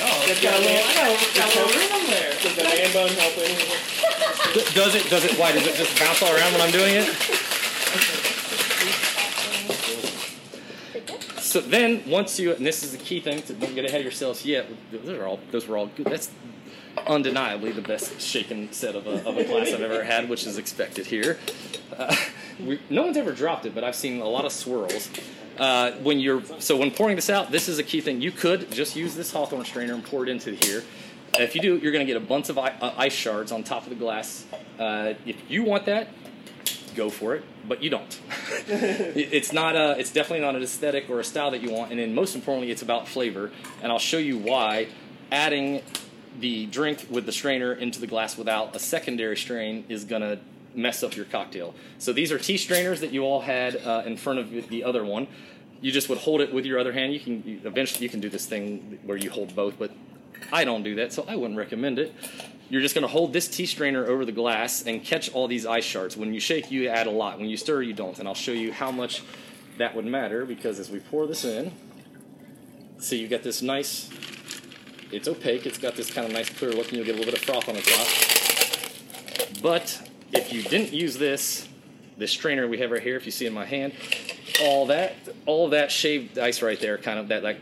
Oh, it's got a little, I got a little rhythm there. Does the man bun help anything? Does it? Does it? Why does it just bounce all around when I'm doing it? So then, once you, and this is the key thing, to don't get ahead of yourselves yet. Those are all, those were all good. That's undeniably the best shaken set of a, of a class I've ever had, which is expected here. Uh, we, no one's ever dropped it, but I've seen a lot of swirls. Uh, when you're so when pouring this out, this is a key thing. You could just use this Hawthorne strainer and pour it into here. If you do, you're going to get a bunch of uh, ice shards on top of the glass. Uh, if you want that, go for it, but you don't. It's not a, it's definitely not an aesthetic or a style that you want, and then most importantly, it's about flavor. And I'll show you why adding the drink with the strainer into the glass without a secondary strain is gonna mess up your cocktail. So these are tea strainers that you all had uh, in front of the other one. You just would hold it with your other hand. You can you, eventually you can do this thing where you hold both, but I don't do that, so I wouldn't recommend it. You're just going to hold this tea strainer over the glass and catch all these ice shards. When you shake, you add a lot. When you stir, you don't. And I'll show you how much that would matter because as we pour this in, see you get this nice. It's opaque. It's got this kind of nice clear look, and you'll get a little bit of froth on the top. But if you didn't use this, this strainer we have right here, if you see in my hand, all that, all that shaved ice right there, kind of that like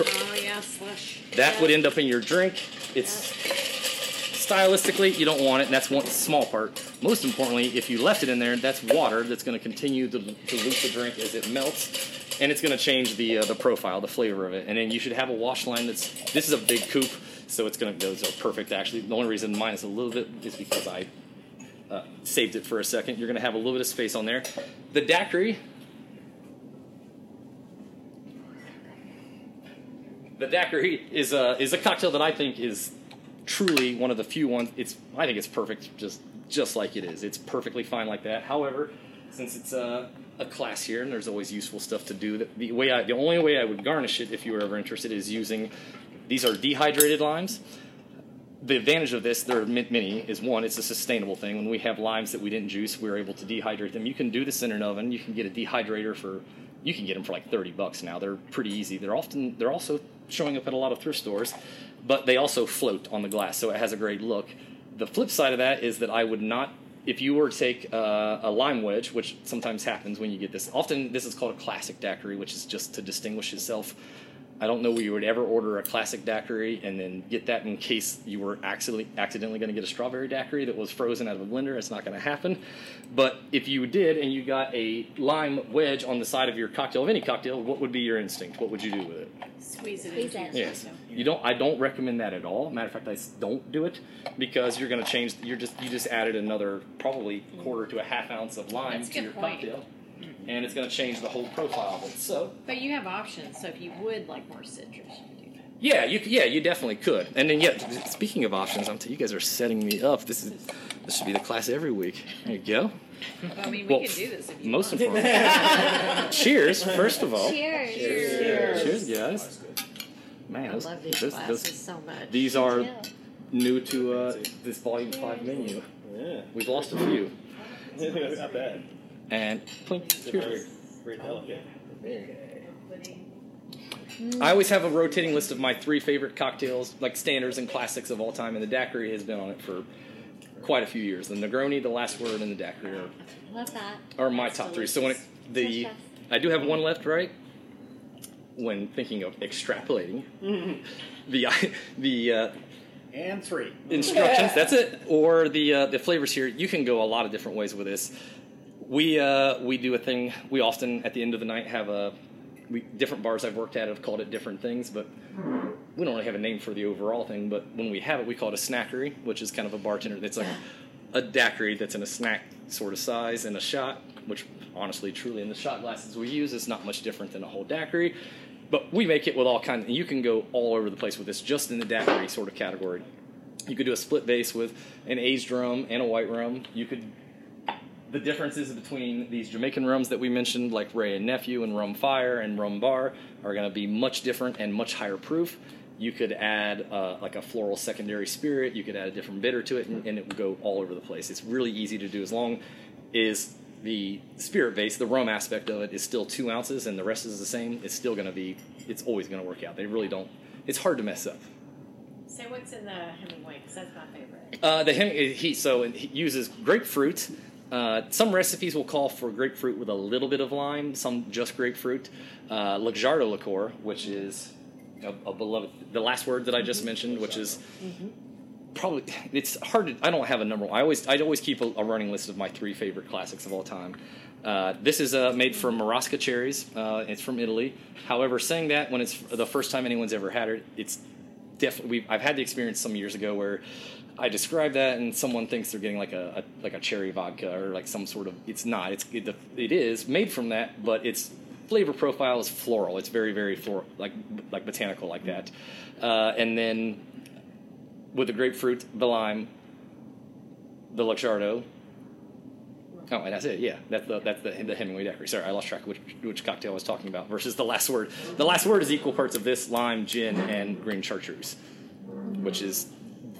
Oh yeah, slush. that would end up in your drink. It's stylistically you don't want it, and that's one small part. Most importantly, if you left it in there, that's water that's going to continue to dilute the drink as it melts, and it's going to change the uh, the profile, the flavor of it. And then you should have a wash line that's. This is a big coupe, so it's going to. Those are perfect. Actually, the only reason mine is a little bit is because I uh, saved it for a second. You're going to have a little bit of space on there. The daiquiri. The daiquiri is a is a cocktail that I think is truly one of the few ones. It's I think it's perfect, just just like it is. It's perfectly fine like that. However, since it's a, a class here and there's always useful stuff to do, the, the way I, the only way I would garnish it if you were ever interested is using these are dehydrated limes. The advantage of this, there are many, is one, it's a sustainable thing. When we have limes that we didn't juice, we were able to dehydrate them. You can do this in an oven. You can get a dehydrator for, you can get them for like 30 bucks now. They're pretty easy. They're often, they're also showing up at a lot of thrift stores, but they also float on the glass, so it has a great look. The flip side of that is that I would not, if you were to take uh, a lime wedge, which sometimes happens when you get this, often this is called a classic daiquiri, which is just to distinguish itself. I don't know where you would ever order a classic daiquiri and then get that in case you were accidentally accidentally going to get a strawberry daiquiri that was frozen out of a blender. It's not going to happen. But if you did and you got a lime wedge on the side of your cocktail of any cocktail, what would be your instinct? What would you do with it? Squeeze it Squeeze it. Yes. You don't. I don't recommend that at all. Matter of fact, I don't do it because you're going to change. You're just you just added another probably quarter to a half ounce of lime That's to your point. cocktail, and it's going to change the whole profile of it. So But you have options, so if you would like more citrus, you can do that. yeah, you yeah you definitely could. And then yeah, speaking of options, I'm t- you guys are setting me up. This is this should be the class every week. There you go. Well, I mean, we Well, can do this if you Most want. important. Cheers, first of all. Cheers. Cheers, cheers guys. Man, I those- love these those- glasses those- so much. these are Yeah. new to uh, this volume five menu. Yeah. We've lost a few. Not bad. And plink. Cheers. Very delicate. I always have a rotating list of my three favorite cocktails, like standards and classics of all time, and the daiquiri has been on it for quite a few years. The Negroni, the Last Word, and the daiquiri are, Love that. are my That's top three. So when it, the Delicious. I do have one left, right? When thinking of extrapolating, the the uh, And three. instructions. That's it. Or the uh, the flavors here. You can go a lot of different ways with this. We uh, we do a thing. We often at the end of the night have a we, different bars I've worked at have called it different things, but we don't really have a name for the overall thing. But when we have it, we call it a snaquiri, which is kind of a bartender. It's like a daiquiri that's in a snack sort of size and a shot, which honestly, truly, in the shot glasses we use is not much different than a whole daiquiri. But we make it with all kinds. You can go all over the place with this, just in the daiquiri sort of category. You could do a split base with an aged rum and a white rum. You could. The differences between these Jamaican rums that we mentioned, like Wray and Nephew and Rum Fire and Rum Bar, are going to be much different and much higher proof. You could add uh, like a floral secondary spirit. You could add a different bitter to it, and, and it would go all over the place. It's really easy to do as long as the spirit base, the rum aspect of it, is still two ounces, and the rest is the same. It's still going to be. It's always going to work out. They really don't. It's hard to mess up. Say what's in the Hemingway, because that's my favorite. Uh, the Hem- he so he uses grapefruit. Uh, some recipes will call for grapefruit with a little bit of lime. Some just grapefruit. Uh, Luxardo liqueur, which is a, a beloved, the last word that I just mentioned, which is probably it's hard to. I don't have a number. I always I always keep a, a running list of my three favorite classics of all time. Uh, this is uh, made from Marasca cherries. Uh, it's from Italy. However, saying that when it's the first time anyone's ever had it, it's definitely. I've had the experience some years ago where I describe that and someone thinks they're getting like a, a like a cherry vodka or like some sort of. It's not. It's it, it is made from that, but its flavor profile is floral. It's very very floral, like like botanical like that. Uh, and then with the grapefruit, the lime, the Luxardo. Oh, and that's it. Yeah, that's the that's the, the Hemingway daiquiri. Sorry, I lost track which which cocktail I was talking about. Versus the last word. The last word is equal parts of this lime, gin, and green chartreuse, which is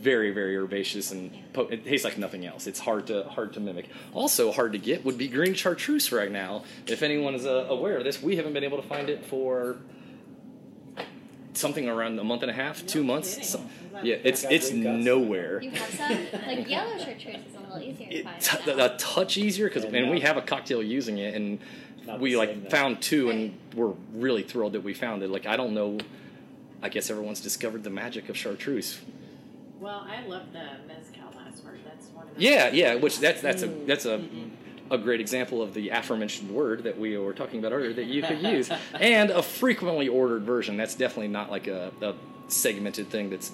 very very herbaceous and po- it tastes like nothing else. It's hard to hard to mimic. Also hard to get would be green chartreuse right now. If anyone is uh, aware of this, we haven't been able to find it for something around a month and a half, two months. So- yeah, it's it's nowhere. You have some? Like yellow chartreuse is a little easier to find. t- now. a touch easier because And and we have a cocktail using it and Not we like same, though. found two and we're really thrilled that we found it. Like I don't know, I guess everyone's discovered the magic of chartreuse. Well, I love the mezcal last word. That's one of my Yeah, yeah. Which that's that's a Mm. that's a a great example of the aforementioned word that we were talking about earlier that you could use, and a frequently ordered version. That's definitely not like a, a segmented thing. That's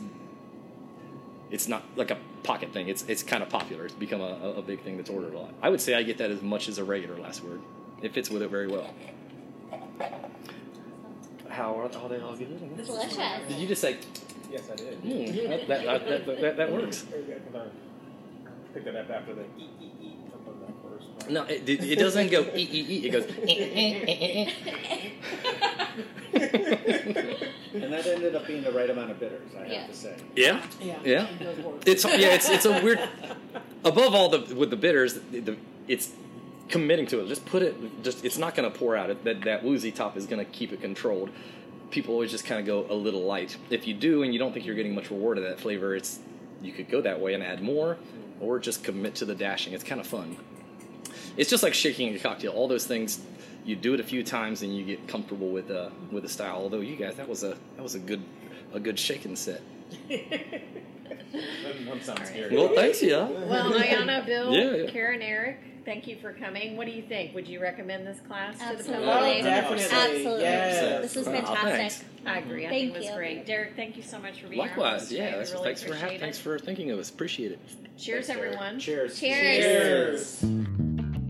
it's not like a pocket thing. It's it's kind of popular. It's become a, a- a big thing that's ordered a lot. I would say I get that as much as a regular last word. It fits with it very well. How are, are they all good? Delicious. Did you just say? Yes, I did. Hmm, that, that, that, that, that, that works. Very good. Hold on. Pick that up after the e e e from that first one. No, it, it it doesn't go e e e. It goes. eh, And that ended up being the right amount of bitters, I Yeah. have to say. Yeah, Yeah. yeah. It does work. It's yeah. It's it's a weird. Above all, the with the bitters, the, the, it's committing to it. Just put it. Just it's not going to pour out. It, that that woozy top is going to keep it controlled. People always just kind of go a little light. If you do, and you don't think you're getting much reward of that flavor, it's you could go that way and add more, or just commit to the dashing. It's kind of fun. It's just like shaking a cocktail. All those things. You do it a few times and you get comfortable with uh, with the style. Although you guys, that was a that was a good a good shaking set. Doesn't doesn't sound scary. Well, thanks, yeah. Well, Ayana, Bill, Yeah, yeah. Karen, Eric, thank you for coming. What do you think? Would you recommend this class to the public? Oh, definitely. Absolutely. Yes. This is fantastic. thanks. I agree. I Thank think it was you. great. Derek, thank you so much for being our Likewise, host today. yeah. Really thanks for ha- appreciate thanks for thinking of us. Appreciate it. Cheers, Thanks, everyone. Cheers. Cheers. Cheers.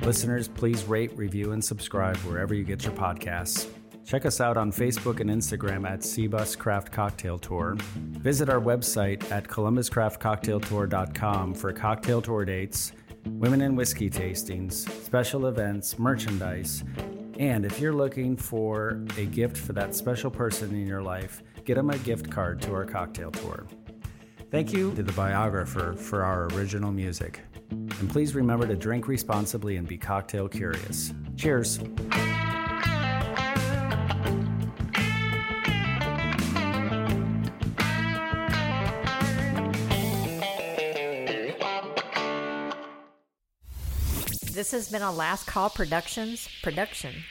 Listeners, please rate, review, and subscribe wherever you get your podcasts. Check us out on Facebook and Instagram at CBus Craft Cocktail Tour. Visit our website at columbuscraftcocktailtour.com for cocktail tour dates, women and whiskey tastings, special events, merchandise, and if you're looking for a gift for that special person in your life, get them a gift card to our cocktail tour. Thank you to the biographer for our original music. And please remember to drink responsibly and be cocktail curious. Cheers. This has been a Last Call Productions production.